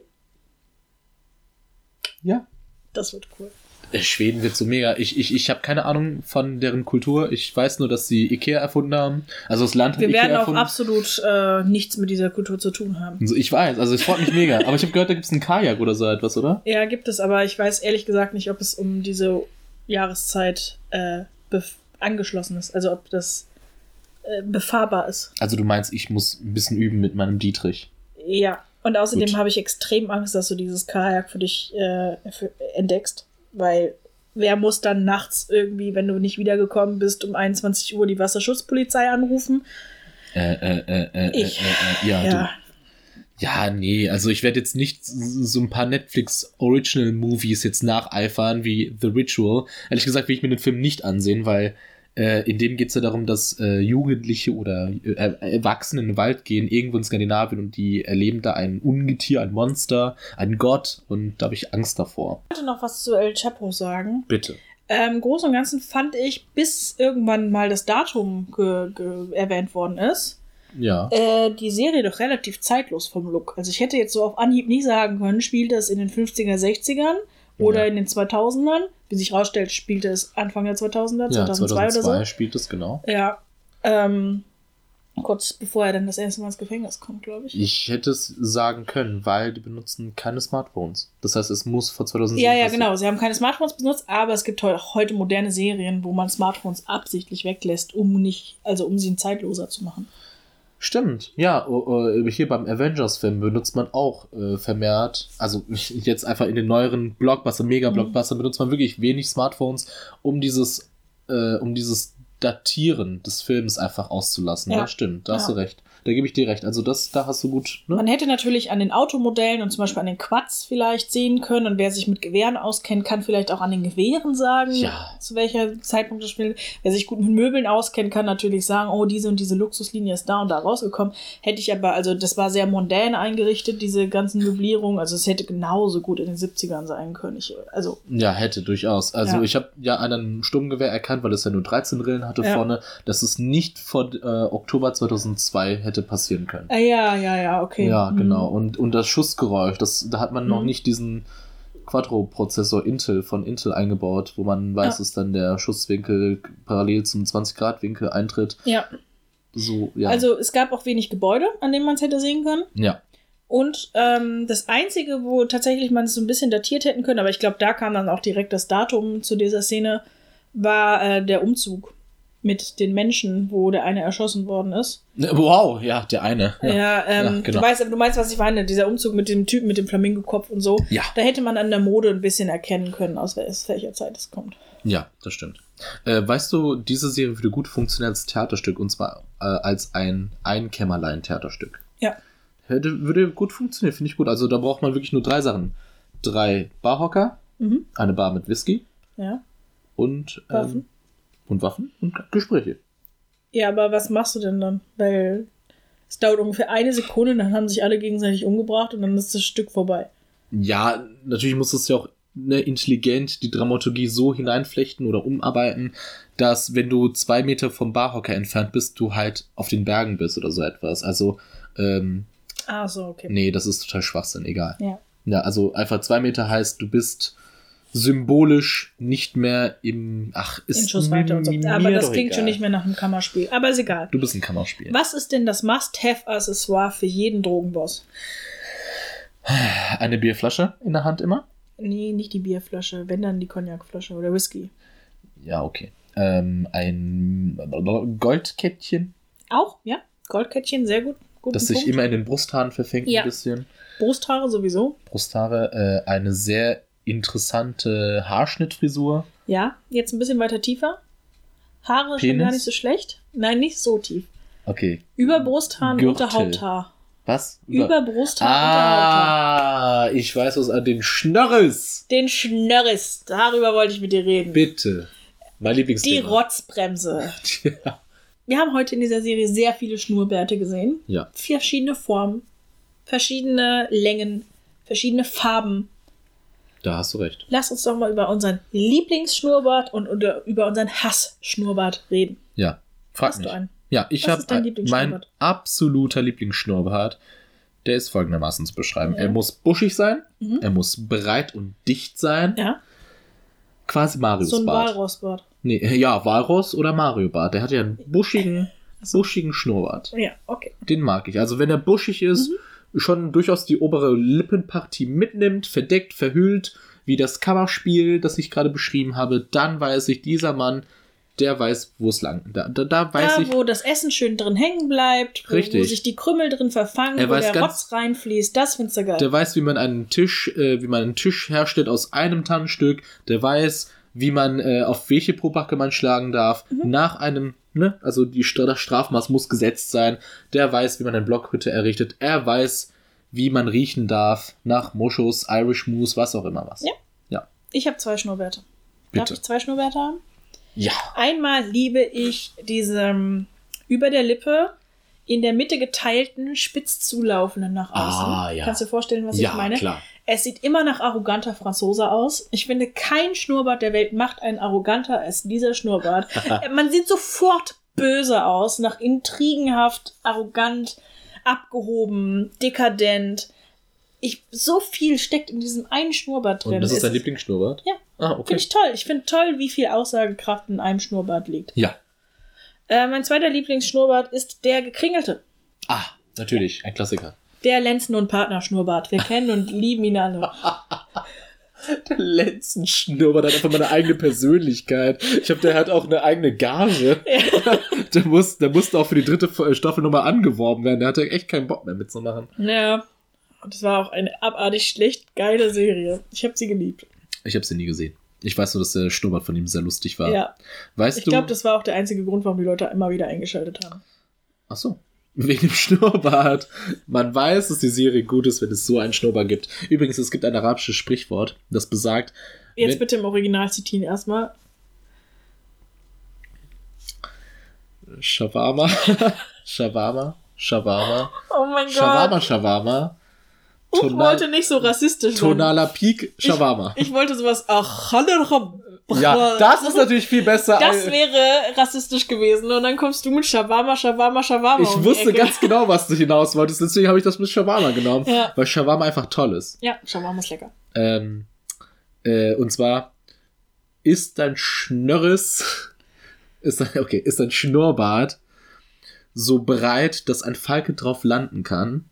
Ja. Das wird cool. Äh, Schweden wird so mega. Ich, ich, ich habe keine Ahnung von deren Kultur. Ich weiß nur, dass sie Ikea erfunden haben. Also das Land hat Wir Ikea werden auch erfunden. absolut äh, nichts mit dieser Kultur zu tun haben. Also ich weiß, also es freut mich mega. Aber ich habe gehört, da gibt es einen Kajak oder so etwas, oder? Ja, gibt es, aber ich weiß ehrlich gesagt nicht, ob es um diese Jahreszeit äh, bef- angeschlossen ist. Also ob das äh, befahrbar ist. Also du meinst, ich muss ein bisschen üben mit meinem Dietrich. Ja. Und außerdem habe ich extrem Angst, dass du dieses Kajak für dich äh, für, entdeckst. Weil wer muss dann nachts irgendwie, wenn du nicht wiedergekommen bist, um 21 Uhr die Wasserschutzpolizei anrufen? Äh, äh, äh, äh, Ich. äh, äh, äh, ja, ja, nee, also ich werde jetzt nicht so ein paar Netflix Original Movies jetzt nacheifern wie The Ritual. Ehrlich gesagt will ich mir den Film nicht ansehen, weil äh, in dem geht es ja darum, dass äh, Jugendliche oder äh, Erwachsene in den Wald gehen, irgendwo in Skandinavien und die erleben da ein Ungetier, ein Monster, einen Gott und da habe ich Angst davor. Ich wollte noch was zu El Chapo sagen. Bitte. Ähm, Großen und Ganzen fand ich, bis irgendwann mal das Datum erwähnt worden ist, Ja. äh, die Serie doch relativ zeitlos vom Look. Also ich hätte jetzt so auf Anhieb nie sagen können, spielt das in den 50er, 60ern oder Ja. in den 2000ern. Wie sich rausstellt, spielte es Anfang der 2000er, ja, 2002, 2002 oder so. spielt es genau. Ja. Ähm, kurz bevor er dann das erste Mal ins Gefängnis kommt, glaube ich. Ich hätte es sagen können, weil die benutzen keine Smartphones. Das heißt, es muss vor 2007 Ja, ja, passieren. genau. Sie haben keine Smartphones benutzt, aber es gibt heu- heute moderne Serien, wo man Smartphones absichtlich weglässt, um nicht, also um sie zeitloser zu machen. Stimmt, ja, oh, oh, hier beim Avengers-Film benutzt man auch äh, vermehrt, also jetzt einfach in den neueren Blockbuster, Mega-Blockbuster benutzt man wirklich wenig Smartphones, um dieses, äh, um dieses Datieren des Films einfach auszulassen. Ja, Ja. stimmt, da hast Ja. du recht. Da gebe ich dir recht. Also das, da hast du gut, ne? Man hätte natürlich an den Automodellen und zum Beispiel an den Quads vielleicht sehen können. Und wer sich mit Gewehren auskennt, kann vielleicht auch an den Gewehren sagen, Ja. zu welcher Zeitpunkt das Spiel. Wer sich gut mit Möbeln auskennt, kann natürlich sagen, oh, diese und diese Luxuslinie ist da und da rausgekommen. Hätte ich aber, also das war sehr mondän eingerichtet, diese ganzen Möblierungen. Also es hätte genauso gut in den 70ern sein können. Ich, also Ja, hätte durchaus. Also Ja. ich habe ja an einem Sturmgewehr erkannt, weil es ja nur 13 Rillen hatte Ja. vorne, dass es nicht vor äh, Oktober 2002 hätte passieren können. Ah, ja, ja, ja, okay. Ja, Mhm. genau. Und, und das Schussgeräusch, das, da hat man noch Mhm. nicht diesen Quattro-Prozessor Intel von Intel eingebaut, wo man weiß, Ja. dass dann der Schusswinkel parallel zum 20-Grad-Winkel eintritt. Ja, So, ja. also es gab auch wenig Gebäude, an denen man es hätte sehen können. ja. Und ähm, das Einzige, wo tatsächlich man es so ein bisschen datiert hätten können, aber ich glaube, da kam dann auch direkt das Datum zu dieser Szene, war äh, der Umzug mit den Menschen, wo der eine erschossen worden ist. Ne, Wow, ja, der eine. Ja, Ja. ähm, Ja, genau. du, weißt, du meinst, was ich meine, dieser Umzug mit dem Typen mit dem Flamingokopf und so. Ja. Da hätte man an der Mode ein bisschen erkennen können, aus wel- aus welcher Zeit es kommt. Ja, das stimmt. Äh, weißt du, diese Serie würde gut funktionieren als Theaterstück und zwar äh, als ein Einkämmerlein-Theaterstück. Ja. Hätte, würde gut funktionieren, finde ich gut. Also da braucht man wirklich nur drei Sachen. Drei Barhocker, Mhm. eine Bar mit Whisky Ja. und ähm, Waffen. Und Waffen und Gespräche. Ja, aber was machst du denn dann? Weil es dauert ungefähr eine Sekunde, dann haben sich alle gegenseitig umgebracht und dann ist das Stück vorbei. Ja, natürlich muss es ja auch ne, intelligent die Dramaturgie so hineinflechten oder umarbeiten, dass wenn du zwei Meter vom Barhocker entfernt bist, du halt auf den Bergen bist oder so etwas. Also, ähm, Ah, so, okay. nee, das ist total Schwachsinn, egal. Ja. Ja, also einfach zwei Meter heißt, du bist symbolisch nicht mehr im. Ach, ist In Schussweite und so. Aber das klingt schon egal. nicht mehr nach einem Kammerspiel. Aber ist egal. Du bist ein Kammerspiel. Was ist denn das Must-Have-Accessoire für jeden Drogenboss? Eine Bierflasche in der Hand immer? Nee, nicht die Bierflasche, wenn dann die Cognacflasche oder Whisky. Ja, okay. Ähm, ein Goldkettchen, Auch, ja. Goldkettchen, sehr gut. Guten das sich Punkt. immer in den Brusthaaren verfängt, Ja. ein bisschen. Brusthaare sowieso. Brusthaare, äh, eine sehr interessante Haarschnittfrisur. Ja, jetzt ein bisschen weiter tiefer. Haare schon Penis? gar nicht so schlecht. Nein, nicht so tief. Okay. Über Brusthaar und Gürtel. unter Haupthaar. Was? Über Brusthaar unter Haupthaar. Ah, ich weiß was an den Schnörres. Den Schnörres. Darüber wollte ich mit dir reden. Bitte. Mein Die Lieblingsthema. Rotzbremse. Ja. Wir haben heute in dieser Serie sehr viele Schnurrbärte gesehen. ja. Verschiedene Formen, verschiedene Längen, verschiedene Farben. Da hast du recht. Lass uns doch mal über unseren Lieblingsschnurrbart und über unseren Hassschnurrbart reden. Ja. Frag Hast mich. du einen? Ja, ich Was habe ist dein mein absoluter Lieblingsschnurrbart. Der ist folgendermaßen zu beschreiben. Ja. Er muss buschig sein, Mhm. er muss breit und dicht sein. Ja, Quasi Marius so ein Bart. Walrossbart. Nee, ja, Walross oder Mario Bart. Der hat ja einen buschigen, buschigen Schnurrbart. Ja, okay. Den mag ich. Also wenn er buschig ist, Mhm. Schon durchaus die obere Lippenpartie mitnimmt, verdeckt, verhüllt, wie das Kammerspiel, das ich gerade beschrieben habe, dann weiß ich, dieser Mann, der weiß, wo es lang. Da, da, da weiß Da, ich. wo das Essen schön drin hängen bleibt, wo, wo sich die Krümmel drin verfangen, Er wo der ganz- Rotz reinfließt, das findest du geil. Der weiß, wie man einen Tisch, äh, wie man einen Tisch herstellt aus einem Tannenstück. Der weiß, wie man äh, auf welche Probacke man schlagen darf. Mhm. Nach einem, ne, also die das Strafmaß muss gesetzt sein. Der weiß, wie man eine Blockhütte errichtet. Er weiß, wie man riechen darf nach Moschus, Irish Moose, was auch immer was. Ja. ich habe zwei Schnurrbärte. Darf Bitte. ich zwei Schnurrbärte haben? Ja. Einmal liebe ich diese über der Lippe in der Mitte geteilten, spitz zulaufenden nach außen. Ah, ja. Kannst du dir vorstellen, was ja, ich meine? klar. Es sieht immer nach arroganter Franzose aus. Ich finde, kein Schnurrbart der Welt macht einen arroganter als dieser Schnurrbart. Man sieht sofort böse aus, nach intrigenhaft, arrogant, abgehoben, dekadent. Ich, so viel steckt in diesem einen Schnurrbart drin. Und das ist dein Lieblingsschnurrbart? Ja. Ah, okay. Finde ich toll. Ich finde toll, wie viel Aussagekraft in einem Schnurrbart liegt. Ja. Äh, mein zweiter Lieblingsschnurrbart ist der gekringelte. Ah, natürlich. Ein Klassiker. Der Lenzen- und Partnerschnurrbart. Wir kennen und lieben ihn alle. Der Lenzenschnurrbart hat einfach mal eine eigene Persönlichkeit. Ich glaube, der hat auch eine eigene Gage. Der, muss, der musste auch für die dritte Staffel nochmal angeworben werden. Der hatte echt keinen Bock mehr mitzumachen. Ja. Und es war auch eine abartig schlecht geile Serie. Ich habe sie geliebt. Ich habe sie nie gesehen. Ich weiß nur, dass der Schnurrbart von ihm sehr lustig war. Ja. Weißt Ich glaube, das war auch der einzige Grund, warum die Leute immer wieder eingeschaltet haben. Ach so. Wegen dem Schnurrbart. Man weiß, dass die Serie gut ist, wenn es so einen Schnurrbart gibt. Übrigens, es gibt ein arabisches Sprichwort, das besagt, Jetzt bitte im Original zitieren erstmal. Shawarma, Shawarma, Shawarma, Oh mein Shawarma, Gott. Shawarma, Ich wollte nicht so rassistisch sein. Tonaler Peak, Shawarma. Ich wollte sowas. Ach, Ja, das ist natürlich viel besser. Das wäre rassistisch gewesen. Und dann kommst du mit Shawarma, Shawarma, Shawarma. ich um wusste ganz genau, was du hinaus wolltest, deswegen habe ich das mit Shawarma genommen, Ja. weil Shawarma einfach toll ist. Ja, Shawarma ist lecker. Ähm, äh, und zwar ist dein Schnörres, ist dein, okay, ist dein Schnurrbart so breit, dass ein Falke drauf landen kann,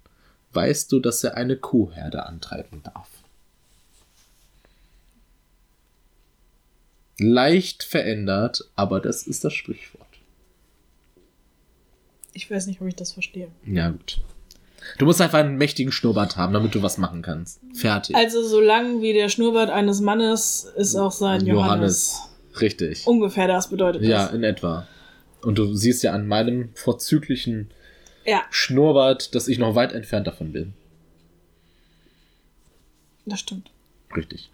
weißt du, dass er eine Kuhherde antreiben darf. Leicht verändert, aber das ist das Sprichwort. Ich weiß nicht, ob ich das verstehe. Ja, gut. Du musst einfach einen mächtigen Schnurrbart haben, damit du was machen kannst. Fertig. Also, so lang wie der Schnurrbart eines Mannes ist auch sein Johannes. Richtig. Ungefähr das bedeutet das. Ja, in etwa. Und du siehst ja an meinem vorzüglichen Ja, Schnurrbart, dass ich noch weit entfernt davon bin. das stimmt. Richtig.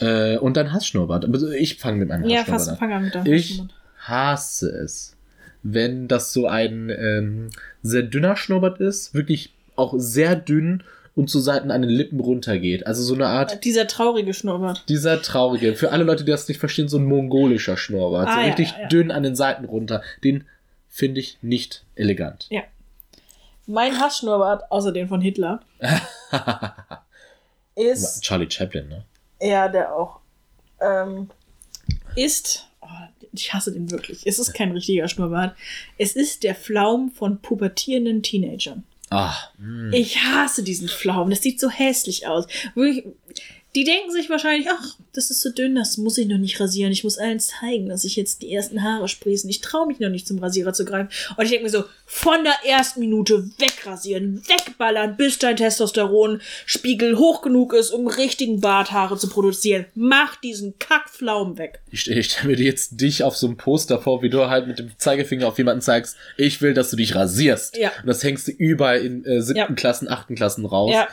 Äh, und dein Hassschnurrbart. Also Ich fange mit meinem Ja, Hassschnurrbart fast an. fang an mit deinem Ich hasse es, wenn das so ein ähm, sehr dünner Schnurrbart ist, wirklich auch sehr dünn und zu Seiten an den Lippen runtergeht. Also so eine Art, Dieser traurige Schnurrbart. dieser traurige, für alle Leute, die das nicht verstehen, so ein mongolischer Schnurrbart. Ah, so ja, richtig ja, ja. dünn an den Seiten runter. Den finde ich nicht elegant. Ja. Mein Hassschnurrbart, außer den von Hitler, ist Charlie Chaplin, ne? ja der auch. ähm, ist, oh, ich hasse den wirklich, es ist kein richtiger Schnurrbart, es ist der Flaum von pubertierenden Teenagern. Ah, Ich hasse diesen Pflaumen. Das sieht so hässlich aus. Wirklich, die denken sich wahrscheinlich, ach, das ist so dünn, das muss ich noch nicht rasieren. Ich muss allen zeigen, dass ich jetzt die ersten Haare sprießen. Ich traue mich noch nicht zum Rasierer zu greifen. Und ich denke mir so, von der ersten Minute wegrasieren, wegballern, bis dein Testosteronspiegel hoch genug ist, um richtigen Barthaare zu produzieren. Mach diesen Kackpflaumen weg. ich stelle ich stell mir jetzt dich auf so einem Poster vor, wie du halt mit dem Zeigefinger auf jemanden zeigst, ich will, dass du dich rasierst. Ja. Und das hängst du überall in äh, siebten Ja. Klassen, achten Klassen raus. Ja.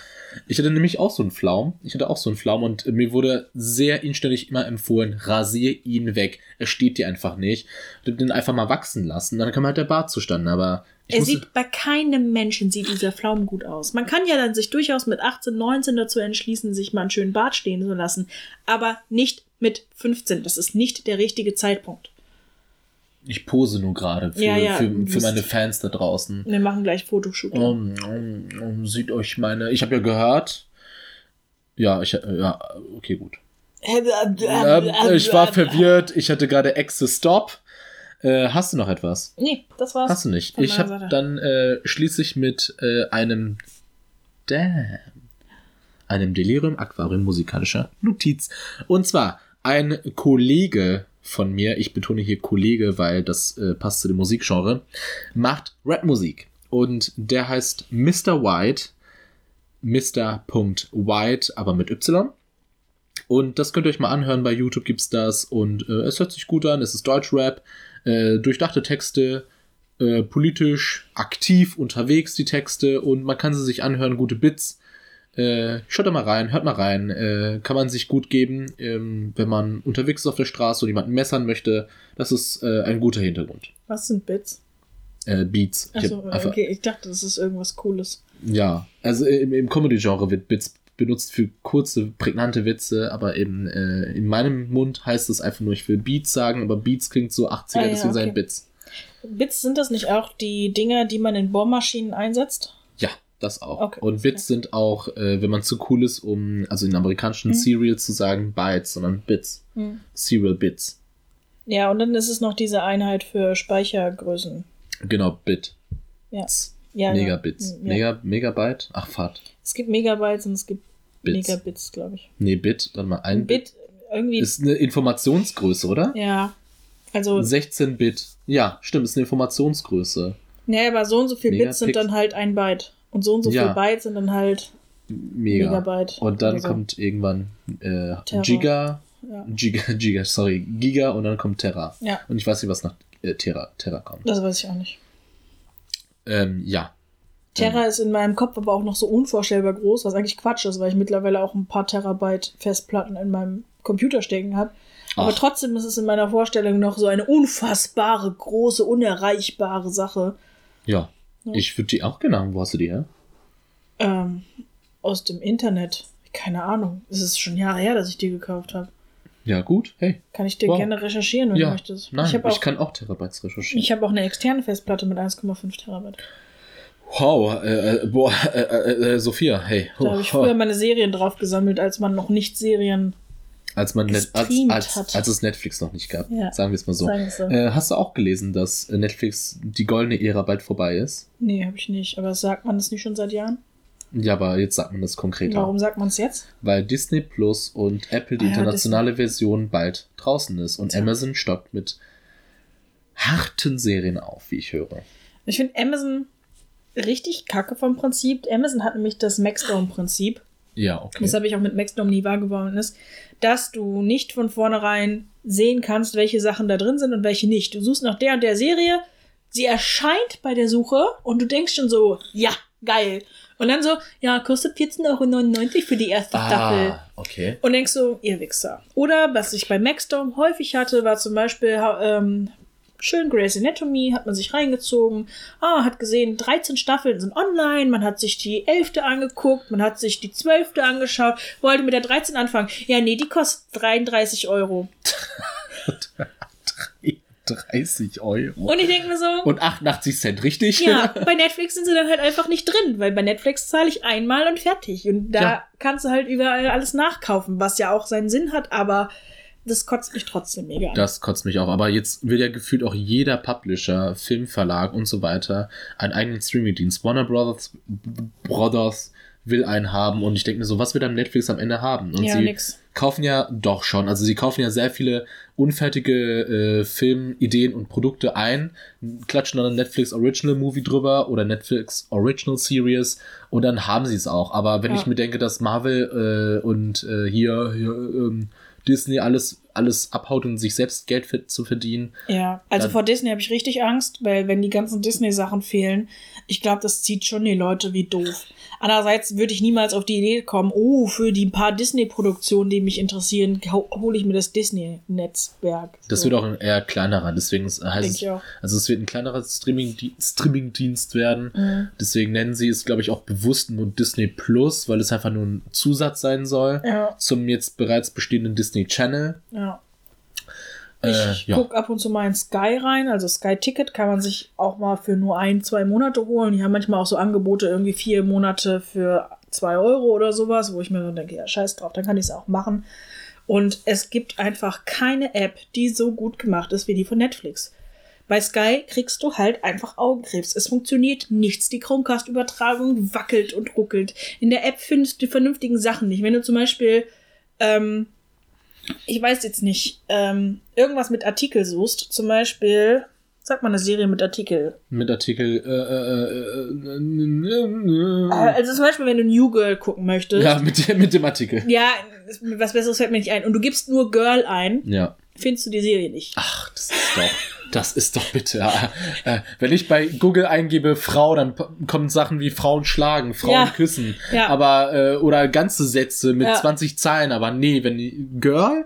Ich hatte nämlich auch so einen Flaum. Ich hatte auch so einen Flaum und mir wurde sehr inständig immer empfohlen, rasier ihn weg. Er steht dir einfach nicht. Den einfach mal wachsen lassen. Dann kam halt der Bart zustande. Aber ich Er sieht bei keinem Menschen sieht dieser Pflaumen gut aus. Man kann ja dann sich durchaus mit 18, 19 dazu entschließen, sich mal einen schönen Bart stehen zu lassen, aber nicht mit 15. Das ist nicht der richtige Zeitpunkt. Ich pose nur gerade für, Ja, ja, für, für meine Fans da draußen. Wir machen gleich Fotoshooting. Um, um, um, sieht euch meine. Ich habe ja gehört. Ja, ich äh, ja, okay, gut. Ähm, ich war verwirrt. Ich hatte gerade Exe Stop. Äh, hast du noch etwas? Nee, das war's. Hast du nicht? Ich habe dann äh, schließlich mit äh, einem Damn, einem Delirium Aquarium musikalischer Notiz. Und zwar ein Kollege von mir, ich betone hier Kollege, weil das äh, passt zu dem Musikgenre, macht Rapmusik. Und der heißt Mr. White, Mr.White, aber mit Y. Und das könnt ihr euch mal anhören, bei YouTube gibt's das und äh, es hört sich gut an, es ist Deutschrap, äh, durchdachte Texte, äh, politisch aktiv unterwegs die Texte und man kann sie sich anhören, gute Bits. Äh, schaut da mal rein, hört mal rein, äh, kann man sich gut geben, ähm, wenn man unterwegs ist auf der Straße und jemanden messern möchte. Das ist äh, ein guter Hintergrund. Was sind Bits? Äh, Beats. Ich Achso, einfach- okay, ich dachte, das ist irgendwas Cooles. Ja, also im, im Comedy-Genre wird Bits benutzt für kurze, prägnante Witze, aber eben äh, in meinem Mund heißt es einfach nur, ich will Beats sagen, aber Beats klingt so 80er, Ah, ja, deswegen okay. sein Bits. Bits sind das nicht auch die Dinger, die man in Bohrmaschinen einsetzt? Das auch. Okay. Und Bits sind auch, äh, wenn man zu cool ist, um, also in amerikanischen Mhm. Cereal zu sagen Bytes, sondern Bits. Hm. Cereal Bits. Ja, und dann ist es noch diese Einheit für Speichergrößen. Genau, Bit. Ja. ja Megabits. Ja. Mega, Megabyte? Ach, Fahrt. Es gibt Megabytes und es gibt Bits. Megabits, glaube ich. Nee, Bit, dann mal ein Ein Bit irgendwie. Ist eine Informationsgröße, oder? ja. Also, 16 Bit. Ja, stimmt, ist eine Informationsgröße. naja, aber so und so viel Bits sind Megapix- dann halt ein Byte. Und so und so Ja. viel Byte sind dann halt Mega. Megabyte. Und dann so. kommt irgendwann äh. Giga, Ja. Giga, Giga, sorry, Giga und dann kommt Terra. Ja. Und ich weiß nicht, was nach äh, Terra, Terra kommt. Das weiß ich auch nicht. Ähm, ja. Terra ist in meinem Kopf aber auch noch so unvorstellbar groß, was eigentlich Quatsch ist, weil ich mittlerweile auch ein paar Terabyte Festplatten in meinem Computer stecken habe. Aber Ach. trotzdem ist es in meiner Vorstellung noch so eine unfassbare, große, unerreichbare Sache. Ja. Ja. Ich würde die auch gerne haben. Wo hast du die her? Ähm, aus dem Internet. Keine Ahnung. Es ist schon Jahre her, dass ich die gekauft habe. Ja, gut. Hey. Kann ich dir Wow. gerne recherchieren, wenn ja. du möchtest. Nein, ich ich, habe auch, kann auch Terabytes recherchieren. ich hab auch eine externe Festplatte mit 1,5 Terabyte. wow. Äh, äh, boah, äh, äh, äh, Sophia, hey. Da habe ich früher meine Serien drauf gesammelt, als man noch nicht Serien als, man net, als, als, hat. als es Netflix noch nicht gab. Ja. Sagen wir es mal so. soll. Äh, hast du auch gelesen, dass äh, Netflix die goldene Ära bald vorbei ist? Nee, habe ich nicht. Aber sagt man das nicht schon seit Jahren? Ja, aber jetzt sagt man das konkreter. Warum sagt man es jetzt? Weil Disney Plus und Apple die Ah ja, internationale Version bald draußen ist und Tja. Amazon stockt mit harten Serien auf, wie ich höre. Ich finde Amazon richtig kacke vom Prinzip. Amazon hat nämlich das Maxdome-Prinzip. Ja, okay. Das habe ich auch mit Maxdome nie wahr geworden ist, dass du nicht von vornherein sehen kannst, welche Sachen da drin sind und welche nicht. Du suchst nach der und der Serie, sie erscheint bei der Suche und du denkst schon so, ja, geil. Und dann so, ja, kostet 14,99 Euro für die erste Staffel. ah, okay. Und denkst so, ihr Wichser. Oder was ich bei Maxdome häufig hatte, war zum Beispiel ähm, schön Grey's Anatomy, hat man sich reingezogen, ah, hat gesehen, 13 Staffeln sind online, man hat sich die 11. angeguckt, man hat sich die 12. angeschaut, wollte mit der 13 anfangen. Ja, nee, die kostet 33 Euro. 30 Euro. Und ich denke mir so, Und 88 Cent, richtig? ja, bei Netflix sind sie dann halt einfach nicht drin, weil bei Netflix zahle ich einmal und fertig. Und da Ja. kannst du halt überall alles nachkaufen, was ja auch seinen Sinn hat, aber das kotzt mich trotzdem mega an. Das kotzt mich auch. Aber jetzt will ja gefühlt auch jeder Publisher, Filmverlag und so weiter einen eigenen Streaming-Dienst. Warner Brothers, Brothers will einen haben und ich denke mir so, was wird dann Netflix am Ende haben? Und ja, sie nix. kaufen ja doch schon. Also sie kaufen ja sehr viele unfertige äh, Filmideen und Produkte ein, klatschen dann ein Netflix Original Movie drüber oder Netflix Original Series und dann haben sie es auch. Aber wenn Ja. ich mir denke, dass Marvel äh, und äh, hier, hier ähm, Disney alles, alles abhaut und sich selbst Geld für, zu verdienen, Ja, also vor Disney habe ich richtig Angst, weil wenn die ganzen Disney-Sachen fehlen, ich glaube, das zieht schon die Leute wie doof. Andererseits würde ich niemals auf die Idee kommen, oh, für die paar Disney-Produktionen, die mich interessieren, ho- hole ich mir das Disney-Netzwerk. das So. wird auch ein eher kleinerer. Deswegen heißt es, also es wird ein kleinerer Streaming Streaming-Dienst werden. Mhm. Deswegen nennen sie es, glaube ich, auch bewusst nur Disney Plus, weil es einfach nur ein Zusatz sein soll Ja, zum jetzt bereits bestehenden Disney Channel. ja. Äh, Ich ja. gucke ab und zu mal in Sky rein. Also Sky Ticket kann man sich auch mal für nur ein, zwei Monate holen. Die haben manchmal auch so Angebote, irgendwie vier Monate für zwei Euro oder sowas, wo ich mir so denke, ja, scheiß drauf, dann kann ich es auch machen. Und es gibt einfach keine App, die so gut gemacht ist wie die von Netflix. Bei Sky kriegst du halt einfach Augenkrebs. Es funktioniert nichts. Die Chromecast-Übertragung wackelt und ruckelt. In der App findest du die vernünftigen Sachen nicht. Wenn du zum Beispiel ähm, ich weiß jetzt nicht, ähm, irgendwas mit Artikel suchst, zum Beispiel, sag mal eine Serie mit Artikel. Mit Artikel. Äh, äh, äh, Äh, äh, Also zum Beispiel, wenn du New Girl gucken möchtest. ja, mit, dem- mit dem Artikel. Ja, was Besseres fällt mir nicht ein. Und du gibst nur Girl ein, Ja. findest du die Serie nicht. Ach, das ist doch. Das ist doch bitte. Äh, wenn ich bei Google eingebe Frau, dann kommen Sachen wie Frauen schlagen, Frauen Ja. küssen. Ja. Aber, äh, oder ganze Sätze mit Ja. 20 Zeilen. Aber nee, wenn die Girl,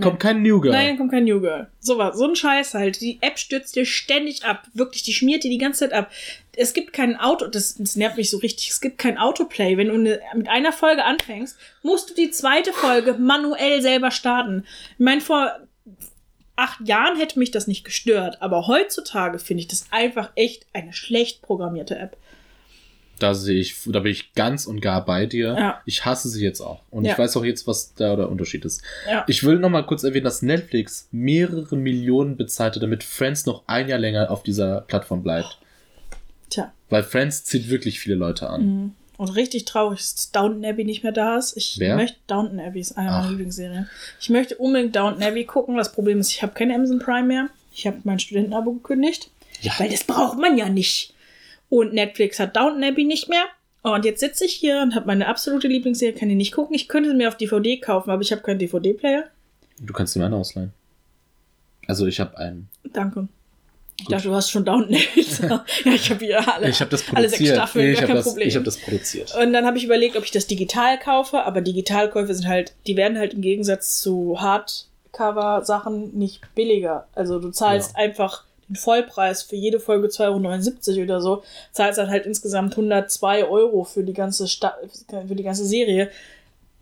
kommt kein New Girl. Nein, kommt kein New Girl. So was, so ein Scheiß halt. Die App stürzt dir ständig ab. Wirklich, die schmiert dir die ganze Zeit ab. Es gibt kein Auto, das, das nervt mich so richtig. Es gibt kein Autoplay. Wenn du ne, mit einer Folge anfängst, musst du die zweite Folge manuell selber starten. Ich meine, vor acht Jahren hätte mich das nicht gestört, aber heutzutage finde ich das einfach echt eine schlecht programmierte App. Da sehe ich, da bin ich ganz und gar bei dir. Ja. Ich hasse sie jetzt auch. Und Ja. ich weiß auch jetzt, was da der Unterschied ist. Ja. Ich will noch mal kurz erwähnen, dass Netflix mehrere Millionen bezahlte, damit Friends noch ein Jahr länger auf dieser Plattform bleibt. Tja. Weil Friends zieht wirklich viele Leute an. Mhm. Und richtig traurig ist, dass Downton Abbey nicht mehr da ist. Ich Wer? möchte Downton Abbey ist eine meiner Lieblingsserien. Ich möchte unbedingt Downton Abbey gucken. Das Problem ist, ich habe kein Amazon Prime mehr. Ich habe mein Studentenabo gekündigt. Ja. Weil das braucht man ja nicht. Und Netflix hat Downton Abbey nicht mehr. Und jetzt sitze ich hier und habe meine absolute Lieblingsserie, kann die nicht gucken. Ich könnte sie mir auf DVD kaufen, aber ich habe keinen DVD-Player. Du kannst dir meinen ausleihen. Also ich habe einen. Danke. Ich dachte, du hast schon Downton ja, ich habe hier alle. Ich habe das alle sechs. Staffeln, Nee, ich gar habe kein das, Problem. ich hab das produziert. Und dann habe ich überlegt, ob ich das digital kaufe, aber Digitalkäufe sind halt, die werden halt im Gegensatz zu Hardcover-Sachen nicht billiger. Also du zahlst Ja. einfach den Vollpreis für jede Folge 2,79 Euro oder so, zahlst dann halt insgesamt 102 Euro für die ganze Sta für die ganze Serie.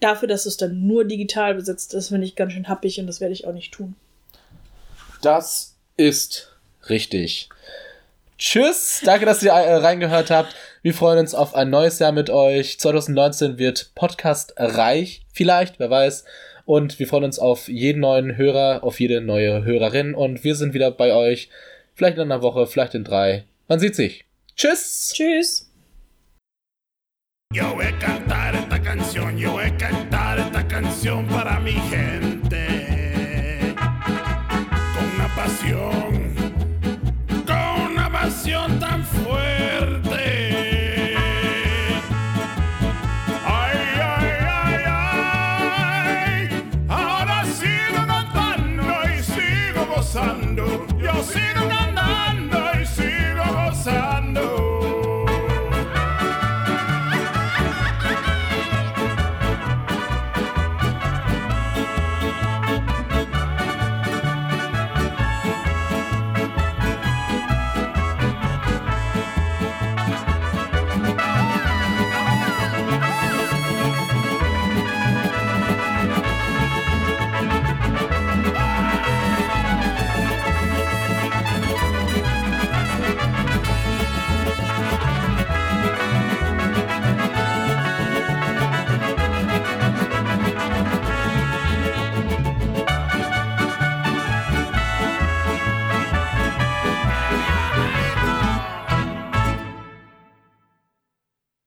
Dafür, dass es dann nur digital besitzt ist, finde ich ganz schön happig und das werde ich auch nicht tun. Das ist richtig. Tschüss, danke, dass ihr äh, reingehört habt. Wir freuen uns auf ein neues Jahr mit euch. 2019 wird Podcast reich, vielleicht, wer weiß. Und wir freuen uns auf jeden neuen Hörer, auf jede neue Hörerin. Und wir sind wieder bei euch. Vielleicht in einer Woche, vielleicht in drei. Man sieht sich. Tschüss. Tschüss! Yo voy a cantar esta canción, yo voy a cantar esta canción para mi gente. Con una pasión, tan fuerte. Ay, ay, ay, ay. Ahora sigo cantando y sigo gozando.